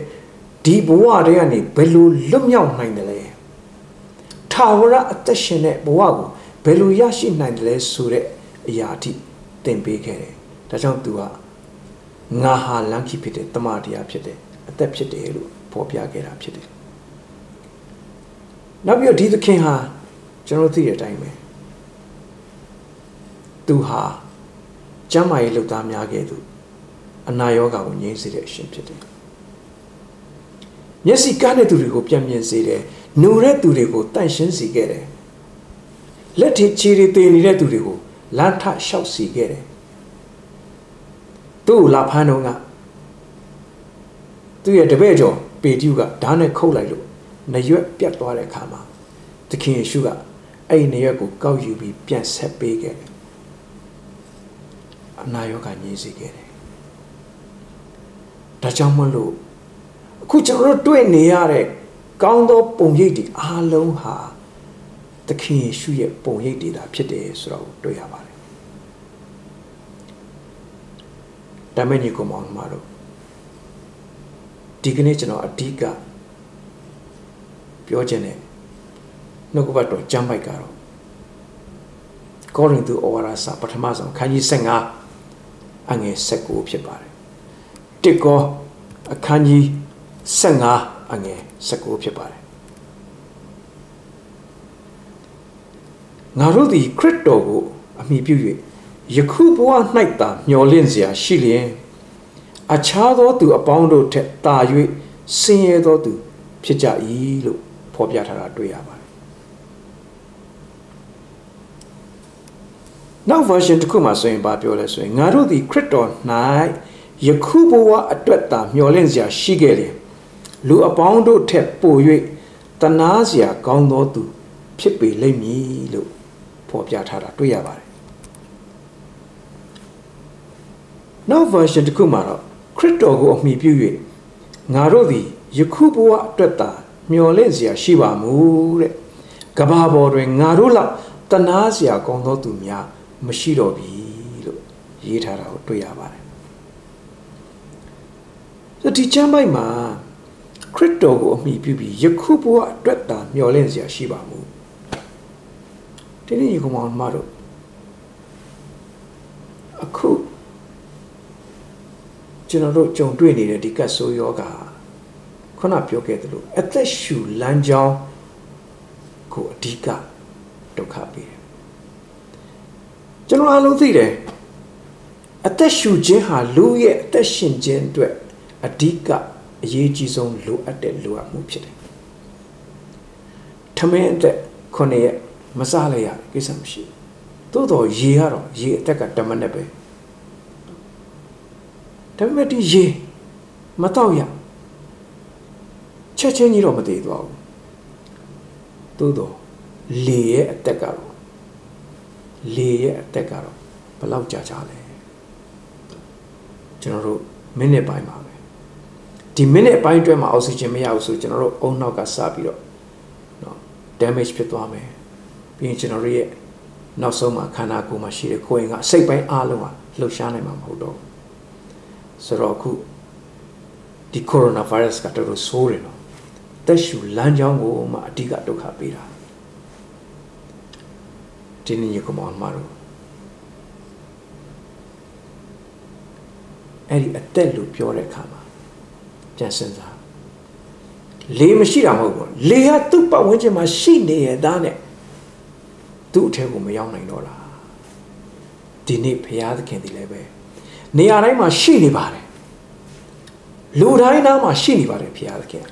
ဒီဘဝတွေကနေဘယ်လိုလွတ်မြောက်နိုင်တယ်လဲ။ထာဝရအသက်ရှင်တဲ့ဘဝကိုဘယ်လိုရရှိနိုင်တယ်လဲဆိုတဲ့အရာအထိသင်ပေးခဲ့တယ်။ဒါကြောင့်သူကငါဟာလမ်းကြီးဖြစ်တဲ့တမန်တရားဖြစ်တဲ့အသက်ဖြစ်တယ်လို့ဖော်ပြခဲ့တာဖြစ်တယ်။နောက်ပြီးတော့ဒီသခင်ဟာကျွန်တော်သိတဲ့အတိုင်းပဲသူဟာ ကျမ်းမာရေးလုပ်သားများခဲ့သူအနာရောဂါကိုငြိမ်းစေတဲ့အရှင်ဖြစ်တယ်မျက်စိကားတဲ့သူတွေကိုပြန်မြင်စေတယ်နှူတဲ့သူတွေကိုတန့်ရှင်းစေခဲ့တယ်လက်ထိချီရီသေးနေတဲ့သူတွေကိုလမ်းထလျှောက်စီခဲ့တယ်သူ့ကိုလာဖမ်းတော့ကသူ့ရဲ့တပည့်ကျော်ပေတျုကဓာတ်နဲ့ခုတ်လိုက်လို့နရွက်ပြတ်သွားတဲ့အခါမှာသခင်ယေရှုကအဲ့ဒီနရွက်ကိုကောက်ယူပြီးပြန်ဆက်ပေးခဲ့တယ် အနာရောဂါငြိမ်းစေခဲ့တယ်ဒါကြောင့်မလို့အခုကျွန်တော်တို့တွေ့နေရတဲ့ကောင်းသောပုံရိပ်တွေအားလုံးဟာသခင်ယေရှုရဲ့ပုံရိပ်တွေသာဖြစ်တယ်ဆိုတော့တွေ့ရပါတယ်ဒါမဲ့ညီကောင်မောင်မတို့ဒီကနေ့ကျွန်တော်အဓိကပြောခြင်းနဲ့နှုတ်ကပတ်တော်ကျမ်းပိုက်ကတော့ကောရိန္သုဩဝါဒစာပထမဆုံးခန်းကြီး15 အငယ်19ဖြစ်ပါတယ်တစ်ကောအခန်းကြီး15အငယ်19ဖြစ်ပါတယ်ငါတို့သည်ခရစ်တော်ကိုအမိပြု၍ယခုဘဝ၌သာမျှော်လင့်စရာရှိလျင်အခြားသောသူအပေါင်းတို့ထက်သာ၍ဆင်းရဲသောသူဖြစ်ကြ၏လို့ဖော်ပြထားတာတွေ့ရပါတယ် နောက် version တစ်ခုမှာဆိုရင်ဘာပြောလဲဆိုရင်ငါတို့သည်ခရစ်တော်၌ယခုဘဝအတွက်သာမျှော်လင့်စရာရှိခဲ့တယ်လူအပေါင်းတို့ထက်ပို၍တနာစရာကောင်းသောသူဖြစ်ပေလိမ့်မည်လို့ဖော်ပြထားတာတွေ့ရပါတယ်နောက် version တစ်ခုမှာတော့ခရစ်တော်ကိုအမိပြု၍ငါတို့သည်ယခုဘဝအတွက်သာမျှော်လင့်စရာရှိပါမူတဲ့ကဘာပေါ်တွင်ငါတို့လောက်တနာစရာကောင်းသောသူများ မရှိတော့ပြီလို့ရေးထားတာကိုတွေ့ရပါတယ်ဆိုဒီချမ်းပိုက်မှာခရစ်တော်ကိုအမိပြုပြီးယခုဘဝအတွက်သာမျှော်လင့်စရာရှိပါမူဒီနေ့ဒီကောင်မတို့အခုကျွန်တော်တို့ကြုံတွေ့နေတဲ့ဒီကတ်ဆိုးယောဂါခုနပြောခဲ့သလိုအသက်ရှူလမ်းကြောင်းကိုအဓိကဒုက္ခပေးတယ် ကျွန်တော်အားလုံးသိတယ်အသက်ရှူခြင်းဟာလူရဲ့အသက်ရှင်ခြင်းအတွက်အဓိကအရေးကြီးဆုံးလိုအပ်တဲ့လိုအပ်မှုဖြစ်တယ်ထမင်းအသက်ခုနှစ်ရက်မစားလိုက်ရကိစ္စမရှိဘူးသို့တော်ရေကတော့ရေအသက်ကတမနဲ့ပဲဒါပေမဲ့ဒီရေမတော့ရချက်ချင်းကြီးတော့မသေးသွားဘူးသို့တော့လေရဲ့အသက်ကတော့ လေရဲ့အသက်ကတော့ဘယ်လောက်ကြာကြာလဲကျွန်တော်တို့မိနစ်ပိုင်းပါပဲဒီမိနစ်ပိုင်းအတွင်းမှာအောက်ဆီဂျင်မရဘူးဆိုကျွန်တော်တို့အုံနောက်ကစပြီးတော့เนาะ damage ဖြစ်သွားမယ်ပြီးရင်ကျွန်တော်တို့ရဲ့နောက်ဆုံးမှာခန္ဓာကိုယ်မှာရှိတဲ့ကိုယ်ရင်ကအစိတ်ပိုင်းအားလုံးဟာလှုပ်ရှားနိုင်မှာမဟုတ်တော့ဆိုတော့အခုဒီကိုရိုနာဗိုင်းရပ်စ်ကတော်တော်ဆိုးတယ်နော်တက်ရှူလမ်းကြောင်းကိုမှအဓိကဒုက္ခပေးတာ ဒီနေ့ကမောင်မတို့အဲ့ဒီအသက်လို့ပြောတဲ့အခါမှာပြန်စဉ်းစားလေမရှိတာမဟုတ်ဘူးလေဟာသူ့ပတ်ဝန်းကျင်မှာရှိနေရတာနဲ့သူ့အထက်ကိုမရောက်နိုင်တော့လားဒီနေ့ဘုရားသခင်ဒီလည်းပဲနေရာတိုင်းမှာရှိနေပါတယ်လူတိုင်းနားမှာရှိနေပါတယ်ဘုရားသခင်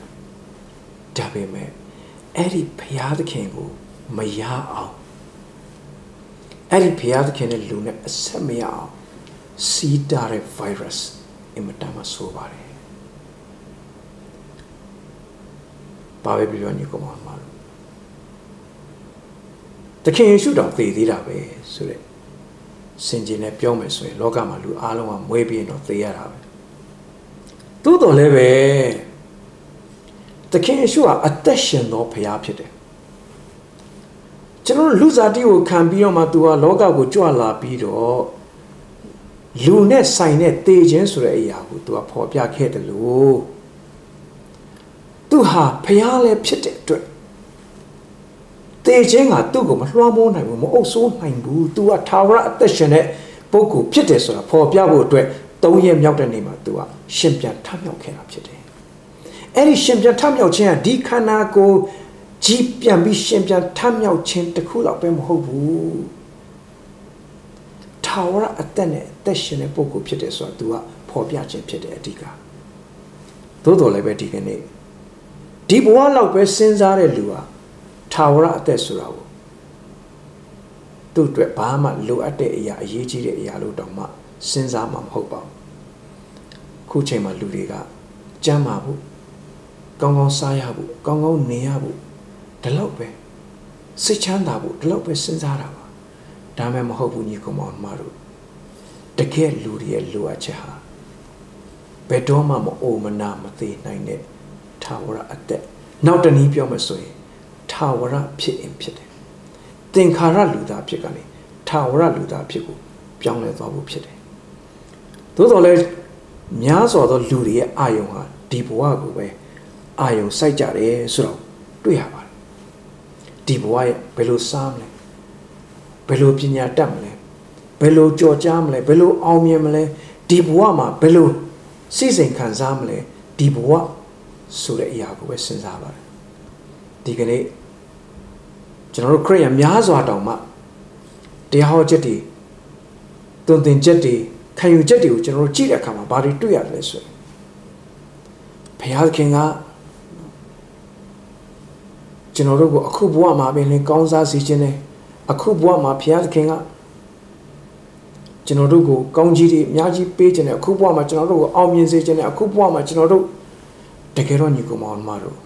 ဒါပေမဲ့အဲ့ဒီဘုရားသခင်ကိုမရအောင် အဲ့ဒီဘုရားသခင်နဲ့လူနဲ့အဆက်မရအောင်စီးတာတဲ့ virus အင်မတန်မှဆိုးပါတယ်ဘာပဲပြောညီကောင်မှာလို့တခင်ယေရှုတော်သေသေးတာပဲဆိုတဲ့စင်ကြင်နဲ့ပြောမယ်ဆိုရင်လောကမှာလူအားလုံးကမွေးပြီးတော့သေရတာပဲသို့တော်လည်းပဲတခင်ယေရှုဟာအသက်ရှင်သောဘုရားဖြစ်တယ် ကျွန်တော်လူစားတိကိုခံပြီးတော့မှသူကလောကကိုကြွလာပြီးတော့လူနဲ့ဆိုင်တဲ့တေခြင်းဆိုတဲ့အရာကိုသူကဖော်ပြခဲ့တယ်လို့သူဟာဖျားလည်းဖြစ်တဲ့အတွက်တေခြင်းကသူ့ကိုမလွှမ်းမိုးနိုင်ဘူးမအုပ်ဆိုးနိုင်ဘူးသူကထာဝရအသက်ရှင်တဲ့ပုဂ္ဂိုလ်ဖြစ်တယ်ဆိုတာဖော်ပြဖို့အတွက်၃ရက်မြောက်တဲ့နေ့မှာသူကရှင်ပြန်ထမြောက်ခဲ့တာဖြစ်တယ်အဲ့ဒီရှင်ပြန်ထမြောက်ခြင်းကဒီခန္ဓာကိုယ် ကြီးပြန်ပြီးရှင်ပြန်ထမြောက်ခြင်းတခုလောက်ပဲမဟုတ်ဘူးထာဝရအသက်နဲ့အသက်ရှင်တဲ့ပုဂ္ဂိုလ်ဖြစ်တယ်ဆိုတာ तू ကဖဖော်ပြခြင်းဖြစ်တယ်အဓိကသို့တော်လည်းပဲဒီကနေ့ဒီဘဝလောက်ပဲစဉ်းစားတဲ့လူဟာထာဝရအသက်ဆိုတာကိုသူ့အတွက်ဘာမှလိုအပ်တဲ့အရာအရေးကြီးတဲ့အရာလို့တောင်မှစဉ်းစားမှာမဟုတ်ပါဘူးခုချိန်မှာလူတွေကကြမ်းမာဖို့ကောင်းကောင်းစားရဖို့ကောင်းကောင်းနေရဖို့ ဒီလောက်ပဲစိတ်ချမ်းသာဖို့ဒီလောက်ပဲစဉ်းစားတာပါဒါမှမဟုတ်ဘူးညီကောင်မတို့တကယ်လူတွေရဲ့လိုအပ်ချက်ဟာဘယ်တော့မှမအိုမနာမသေးနိုင်တဲ့ထာဝရအသက်နောက်တနည်းပြောမှဆိုရင်ထာဝရဖြစ်ရင်ဖြစ်တယ်သင်္ခါရလူသားဖြစ်ကနေထာဝရလူသားဖြစ်ကိုပြောင်းလဲသွားဖို့ဖြစ်တယ်သို့တော်လည်းများစွာသောလူတွေရဲ့အာယုံဟာဒီဘဝကိုပဲအာယုံစိုက်ကြတယ်ဆိုတော့တွေ့ရပါတယ် ဒီဘဝရဲ့ဘယ်လိုစားမလဲဘယ်လိုပညာတတ်မလဲဘယ်လိုကြော်ကြားမလဲဘယ်လိုအောင်မြင်မလဲဒီဘဝမှာဘယ်လိုစိတ်စိမ်ခံစားမလဲဒီဘဝဆိုတဲ့အရာကိုပဲစဉ်းစားပါတယ်ဒီကနေ့ကျွန်တော်တို့ခရိယံများစွာတောင်မှတရားဟောချက်တွေတုံသင်ချက်တွေခံယူချက်တွေကိုကျွန်တော်တို့ကြည့်တဲ့အခါမှာဘာတွေတွေ့ရတယ်လဲဆိုရင်ဘုရားသခင်က ကျွန်တော်တို့ကိုအခုဘဝမှာပင်လင်းကောင်းစားစေခြင်းနဲ့အခုဘဝမှာဘုရားသခင်ကကျွန်တော်တို့ကိုကောင်းကြီးတွေအများကြီးပေးခြင်းနဲ့အခုဘဝမှာကျွန်တော်တို့ကိုအောင်မြင်စေခြင်းနဲ့အခုဘဝမှာကျွန်တော်တို့တကယ်တော့ညီကောင်မောင်မတို့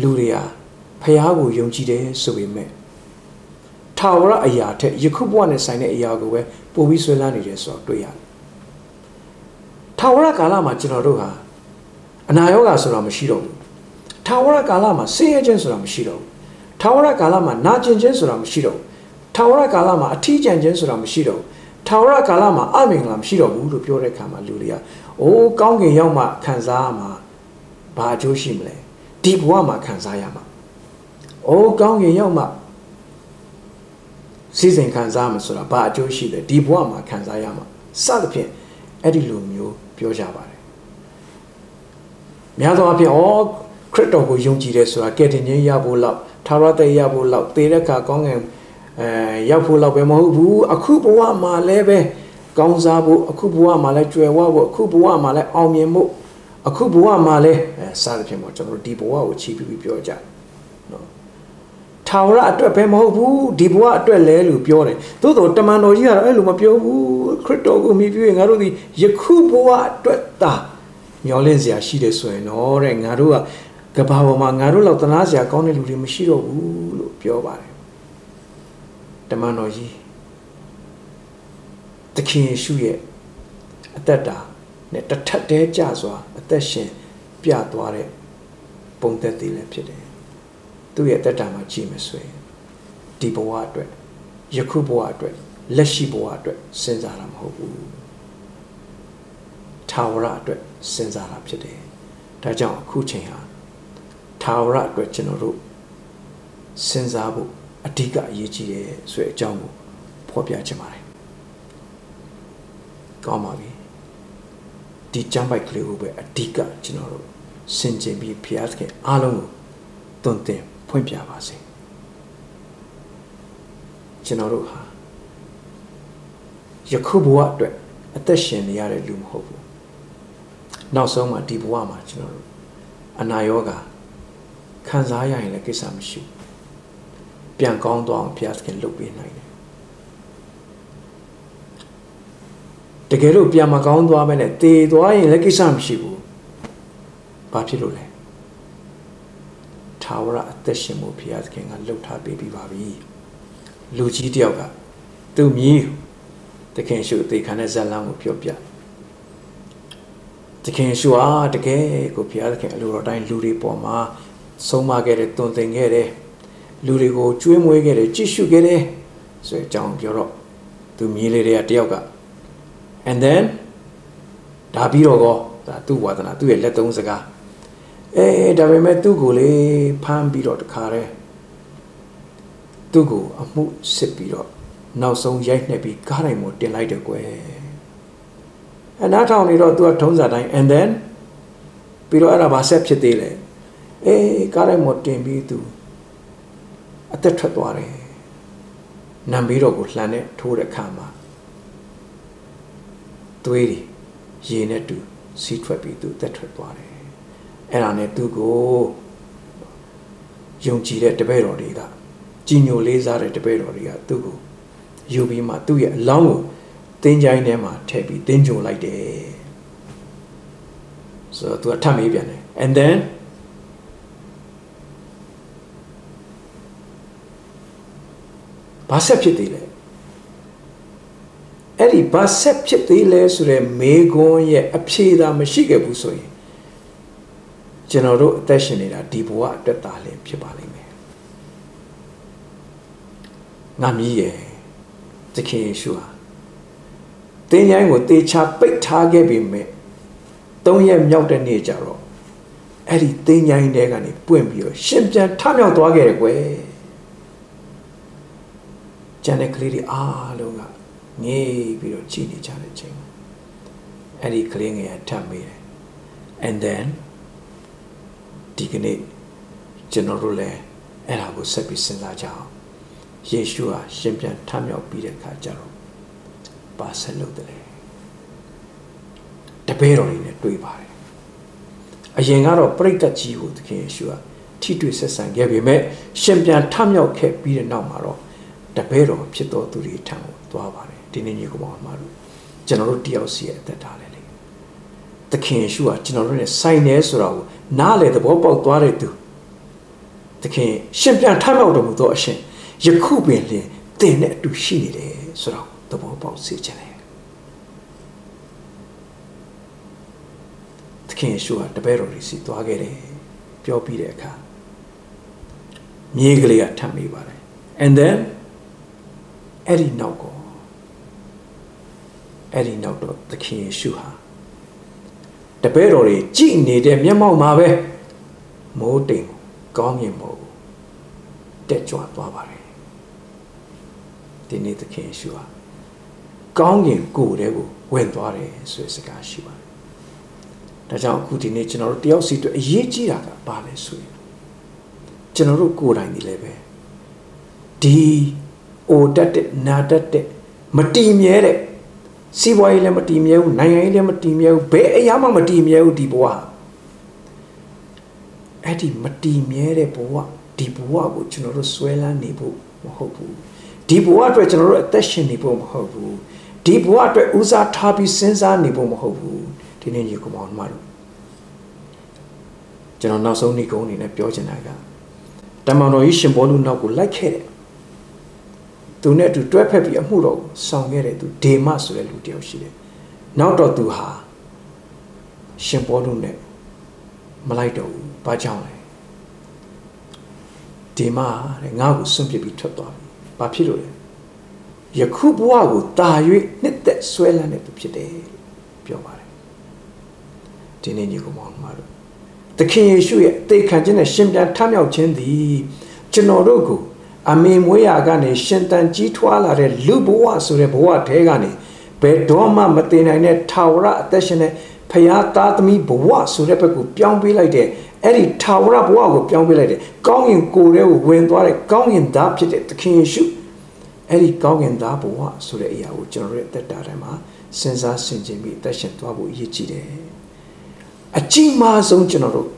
လူတွေဟာဖះကိုယုံကြည်တယ်ဆိုပေမဲ့ထာဝရအရာထက်ယခုဘဝနဲ့ဆိုင်တဲ့အရာကိုပဲပို့ပြီးဆွဲလန်းနေတယ်ဆိုတော့တွေ့ရတယ်ထာဝရကာလမှာကျွန်တော်တို့ဟာအနာရောဂါဆိုတာမရှိတော့ဘူး ထာဝရကာလမှာဆင်းရဲခြင်းဆိုတာမရှိတော့ဘူးထာဝရကာလမှာနာကျင်ခြင်းဆိုတာမရှိတော့ဘူးထာဝရကာလမှာအထီးကျန်ခြင်းဆိုတာမရှိတော့ဘူးထာဝရကာလမှာအမင်္ဂလာမရှိတော့ဘူးလို့ပြောတဲ့အခါမှာလူတွေကအိုးကောင်းကင်ရောက်မှခံစားရမှာဘာအကျိုးရှိမလဲဒီဘဝမှာခံစားရမှာအိုးကောင်းကင်ရောက်မှစီစဉ်ခံစားမှာဆိုတာဘာအကျိုးရှိလဲဒီဘဝမှာခံစားရမှာစသဖြင့်အဲ့ဒီလိုမျိုးပြောကြပါတယ်များသောအားဖြင့်ဩ ခရစ်တော်ကိုယုံကြည်တယ်ဆိုတာကယ်တင်ခြင်းရဖို့လောက်ထာဝရတရဖို့လောက်သေတဲ့အခါကောင်းကင်အဲရောက်ဖို့လောက်ပဲမဟုတ်ဘူးအခုဘဝမှာလည်းပဲကောင်းစားဖို့အခုဘဝမှာလည်းကြွယ်ဝဖို့အခုဘဝမှာလည်းအောင်မြင်ဖို့အခုဘဝမှာလည်းအဲစသဖြင့်ပေါ့ကျွန်တော်တို့ဒီဘဝကိုချီးပြီးပြောကြနော်ထာဝရအတွက်ပဲမဟုတ်ဘူးဒီဘဝအတွက်လဲလို့ပြောတယ်သို့တော့တမန်တော်ကြီးကတော့အဲ့လိုမပြောဘူးခရစ်တော်ကိုမြည်ပြီးရင်ငါတို့ဒီယခုဘဝအတွက်သာမျောလင့်စရာရှိတယ်ဆိုရင်တော့တဲ့ငါတို့က ကဘာပေါ်မှာငါတို့လောက်တနာစရာကောင်းတဲ့လူတွေမရှိတော့ဘူးလို့ပြောပါတယ်တမန်တော်ကြီးသခင်ယေရှုရဲ့အသက်တာနဲ့တထက်တဲကြစွာအသက်ရှင်ပြသွားတဲ့ပုံသက်သေးလည်းဖြစ်တယ်သူ့ရဲ့အသက်တာမှာကြည့်မဆွေဒီဘဝအတွက်ယခုဘဝအတွက်လက်ရှိဘဝအတွက်စဉ်းစားတာမဟုတ်ဘူးထာဝရအတွက်စဉ်းစားတာဖြစ်တယ်ဒါကြောင့်အခုချိန်ဟာ ထာဝရအတွက်ကျွန်တော်တို့စဉ်းစားဖို့အဓိကအရေးကြီးတယ်ဆိုတဲ့အကြောင်းကိုဖော်ပြချင်ပါတယ်ကောင်းပါပြီဒီကျမ်းပိုက်ကလေးကိုပဲအဓိကကျွန်တော်တို့စင်ကြင်ပြီးဖျားသခင်အားလုံးကိုတွင်တင်ဖွင့်ပြပါစေကျွန်တော်တို့ဟာယခုဘဝအတွက်အသက်ရှင်နေရတဲ့လူမဟုတ်ဘူးနောက်ဆုံးမှာဒီဘဝမှာကျွန်တော်တို့အနာရောဂါ ခံစားရရင်လည်းကိစ္စမရှိဘူးပြန်ကောင်းသွားအောင်ဘုရားသခင်လုပ်ပေးနိုင်တယ်တကယ်လို့ပြန်မကောင်းသွားမယ်နဲ့တေသွားရင်လည်းကိစ္စမရှိဘူးဘာဖြစ်လို့လဲထာဝရအသက်ရှင်မှုဘုရားသခင်ကလှုပ်ထားပေးပြီးပါပြီလူကြီးတယောက်ကသူ့မြည်တခင်ရှုအသေးခံတဲ့ဇလံကိုပြောပြတခင်ရှုအားတကယ်ကိုဘုရားသခင်အလိုတော်တိုင်းလူတွေပေါ်မှာ ဆုံးမခဲ့တဲ့တွင်တင်ခဲ့တဲ့လူတွေကိုကျွေးမွေးခဲ့တယ်ကြည့်ရှုခဲ့တယ်ဆိုတဲ့အကြောင်းပြောတော့သူမြေးလေးတွေကတယောက်က and then ဒါပြီးတော့ကောဒါသူ့ဝါသနာသူ့ရဲ့လက်သုံးစကားအေးဒါပေမဲ့သူ့ကိုလေဖမ်းပြီးတော့တခါတည်းသူ့ကိုအမှုစစ်ပြီးတော့နောက်ဆုံးရိုက်နှက်ပြီးကားတိုင်းမှာတင်လိုက်တယ်ကွယ်အနားထောင်နေတော့သူကထုံးစံတိုင်း and then ပြီးတော့အဲ့ဒါဘာဆက်ဖြစ်သေးလဲ အေးကားတိုင်းမှာတင်ပြီးသူအသက်ထွက်သွားတယ်နံပြီးတော့ကိုလှန်နဲ့ထိုးတဲ့အခါမှာသွေးတွေရေနဲ့တူစီးထွက်ပြီးသူတက်ထွက်သွားတယ်အဲ့ဒါနဲ့သူ့ကိုယုံကြည်တဲ့တပည့်တော်တွေကကြီးညိုလေးစားတဲ့တပည့်တော်တွေကသူ့ကိုယူပြီးမှသူ့ရဲ့အလောင်းကိုတင်းကြိုင်းထဲမှာထည့်ပြီးတင်းကြိုလိုက်တယ်ဆိုတော့သူကထပ်မေးပြန်တယ် and then ဘာဆက်ဖြစ်သေးလဲအဲ့ဒီဘာဆက်ဖြစ်သေးလဲဆိုတဲ့မေခွန်းရဲ့အဖြေသာမရှိခဲ့ဘူးဆိုရင်ကျွန်တော်တို့အသက်ရှင်နေတာဒီဘဝအတွက်သာလျှင်ဖြစ်ပါလိမ့်မယ်ငါမြည်ရဲ့သခင်ယေရှုဟာတင်းញိုင်းကိုတေချာပိတ်ထားခဲ့ပြီမဲ့သုံးရက်မြောက်တဲ့နေ့ကျတော့အဲ့ဒီတင်းញိုင်းတဲကနေပွင့်ပြီးတော့ရှင်ပြန်ထမြောက်သွားခဲ့တယ်ကွယ် ကျန်တဲ့ကလေးတွေအားလုံးကငေးပြီးတော့ကြည်နေကြတဲ့ချိန်အဲ့ဒီကလေးငယ်ကထပ်မေးတယ် and then ဒီကနေ့ကျွန်တော်တို့လည်းအဲ့ဒါကိုဆက်ပြီးစဉ်းစားကြအောင်ယေရှုဟာရှင်ပြန်ထမြောက်ပြီးတဲ့အခါကျတော့ပါဆက်လုပ်တယ်တပည့်တော်တွေနဲ့တွေ့ပါတယ်အရင်ကတော့ပြိတ္တကြီးကိုသခင်ယေရှုကထိတွေ့ဆက်ဆံခဲ့ပေမဲ့ရှင်ပြန်ထမြောက်ခဲ့ပြီးတဲ့နောက်မှာတော့ တပည့်တော်ဖြစ်တော်သူတွေထံကိုသွားပါတယ်ဒီနေ့ညီကောင်မတို့ကျွန်တော်တို့တယောက်စီရဲ့အသက်တာလေလေသခင်ယေရှုကကျွန်တော်တို့နဲ့ဆိုင်နေဆိုတာကိုနားလေသဘောပေါက်သွားတဲ့သူသခင်ရှင်ပြန်ထမြောက်တော်မူသောအရှင်ယခုပင်လင်သင်နဲ့အတူရှိနေတယ်ဆိုတော့သဘောပေါက်စေချင်တယ်သခင်ယေရှုကတပည့်တော်တွေစီသွားခဲ့တယ်ပြောပြီးတဲ့အခါမြေကလေးကထပ်မိပါတယ် and then အဲ့ဒီနောက်ကိုအဲ့ဒီနောက်တော့သခင်ယေရှုဟာတပည့်တော်တွေကြည်နေတဲ့မျက်မှောက်မှာပဲမိုးတိမ်ကောင်းမြင်မို့တက်ကြွသွားပါတယ်ဒီနေ့သခင်ယေရှုဟာကောင်းကင်ကိုယ်တည်းကိုဝင်သွားတယ်ဆိုတဲ့စကားရှိပါတယ်ဒါကြောင့်အခုဒီနေ့ကျွန်တော်တို့တယောက်စီအတွက်အရေးကြီးတာကဘာလဲဆိုရင်ကျွန်တော်တို့ကိုယ်တိုင်ဒီလည်းပဲဒီ အိုတက်တဲ့နာတက်တဲ့မတည်မြဲတဲ့စီးပွားရေးလည်းမတည်မြဲဘူးနိုင်ငံရေးလည်းမတည်မြဲဘူးဘယ်အရာမှမတည်မြဲဘူးဒီဘဝအဲ့ဒီမတည်မြဲတဲ့ဘဝဒီဘဝကိုကျွန်တော်တို့ဆွဲလန်းနေဖို့မဟုတ်ဘူးဒီဘဝအတွက်ကျွန်တော်တို့အသက်ရှင်နေဖို့မဟုတ်ဘူးဒီဘဝအတွက်ဦးစားထားပြီးစဉ်းစားနေဖို့မဟုတ်ဘူးဒီနေ့ညီကောင်မောင်မတို့ကျွန်တော်နောက်ဆုံးနေ့ကုန်းအနေနဲ့ပြောချင်တာကတမန်တော်ကြီးရှင်ဘောလူနောက်ကိုလိုက်ခဲ့တယ် သူနဲ့အတူတွဲဖက်ပြီးအမှုတော်ကိုဆောင်ခဲ့တဲ့သူဒေမဆိုတဲ့လူတယောက်ရှိတယ်နောက်တော့သူဟာရှင်ဘောလူနဲ့မလိုက်တော့ဘူးဘာကြောင့်လဲဒေမတဲ့ငါ့ကိုစွန့်ပစ်ပြီးထွက်သွားပြီဘာဖြစ်လို့လဲယခုဘဝကိုတာ၍နှစ်သက်ဆွဲလန်းတဲ့သူဖြစ်တယ်ပြောပါတယ်ဒီနေ့ညီကောင်မောင်တို့သခင်ယေရှုရဲ့အသေးခံခြင်းနဲ့ရှင်ပြန်ထမြောက်ခြင်းသည်ကျွန်တော်တို့ကို အမေမွေးရာကနေရှင်တန်ကြီးထွားလာတဲ့လူဘဝဆိုတဲ့ဘဝထဲကနေဘယ်တော့မှမတင်နိုင်တဲ့ထာဝရအသက်ရှင်တဲ့ဖရာသားသမီးဘဝဆိုတဲ့ဘက်ကိုပြောင်းပေးလိုက်တဲ့အဲ့ဒီထာဝရဘဝကိုပြောင်းပေးလိုက်တဲ့ကောင်းကင်ကိုယ်ထဲကိုဝင်သွားတဲ့ကောင်းကင်သားဖြစ်တဲ့သခင်ယေရှုအဲ့ဒီကောင်းကင်သားဘဝဆိုတဲ့အရာကိုကျွန်တော်ရဲ့အသက်တာထဲမှာစဉ်းစားဆင်ခြင်ပြီးအသက်ရှင်သွားဖို့အရေးကြီးတယ်အကြီးမားဆုံးကျွန်တော်တို့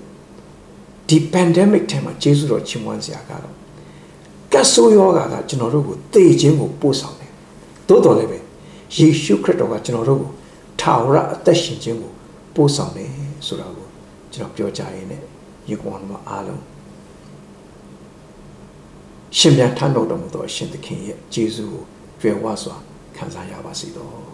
ဒီ pandemic ထဲမှာကျေးဇူးတော်ချီးမွမ်းစရာကတော့ ကတ်ဆိုးယောဂါကကျွန်တော်တို့ကိုသေခြင်းကိုပို့ဆောင်တယ်သို့တော်လည်းပဲယေရှုခရစ်တော်ကကျွန်တော်တို့ကိုထာဝရအသက်ရှင်ခြင်းကိုပို့ဆောင်တယ်ဆိုတာကိုကျွန်တော်ပြောကြရင်းနဲ့ယေကွန်မှာအားလုံးရှင်ပြန်ထမ်းတော်တော်မူသောအရှင်သခင်ရဲ့ယေရှုကိုကြွယ်ဝစွာခံစားရပါစေတော့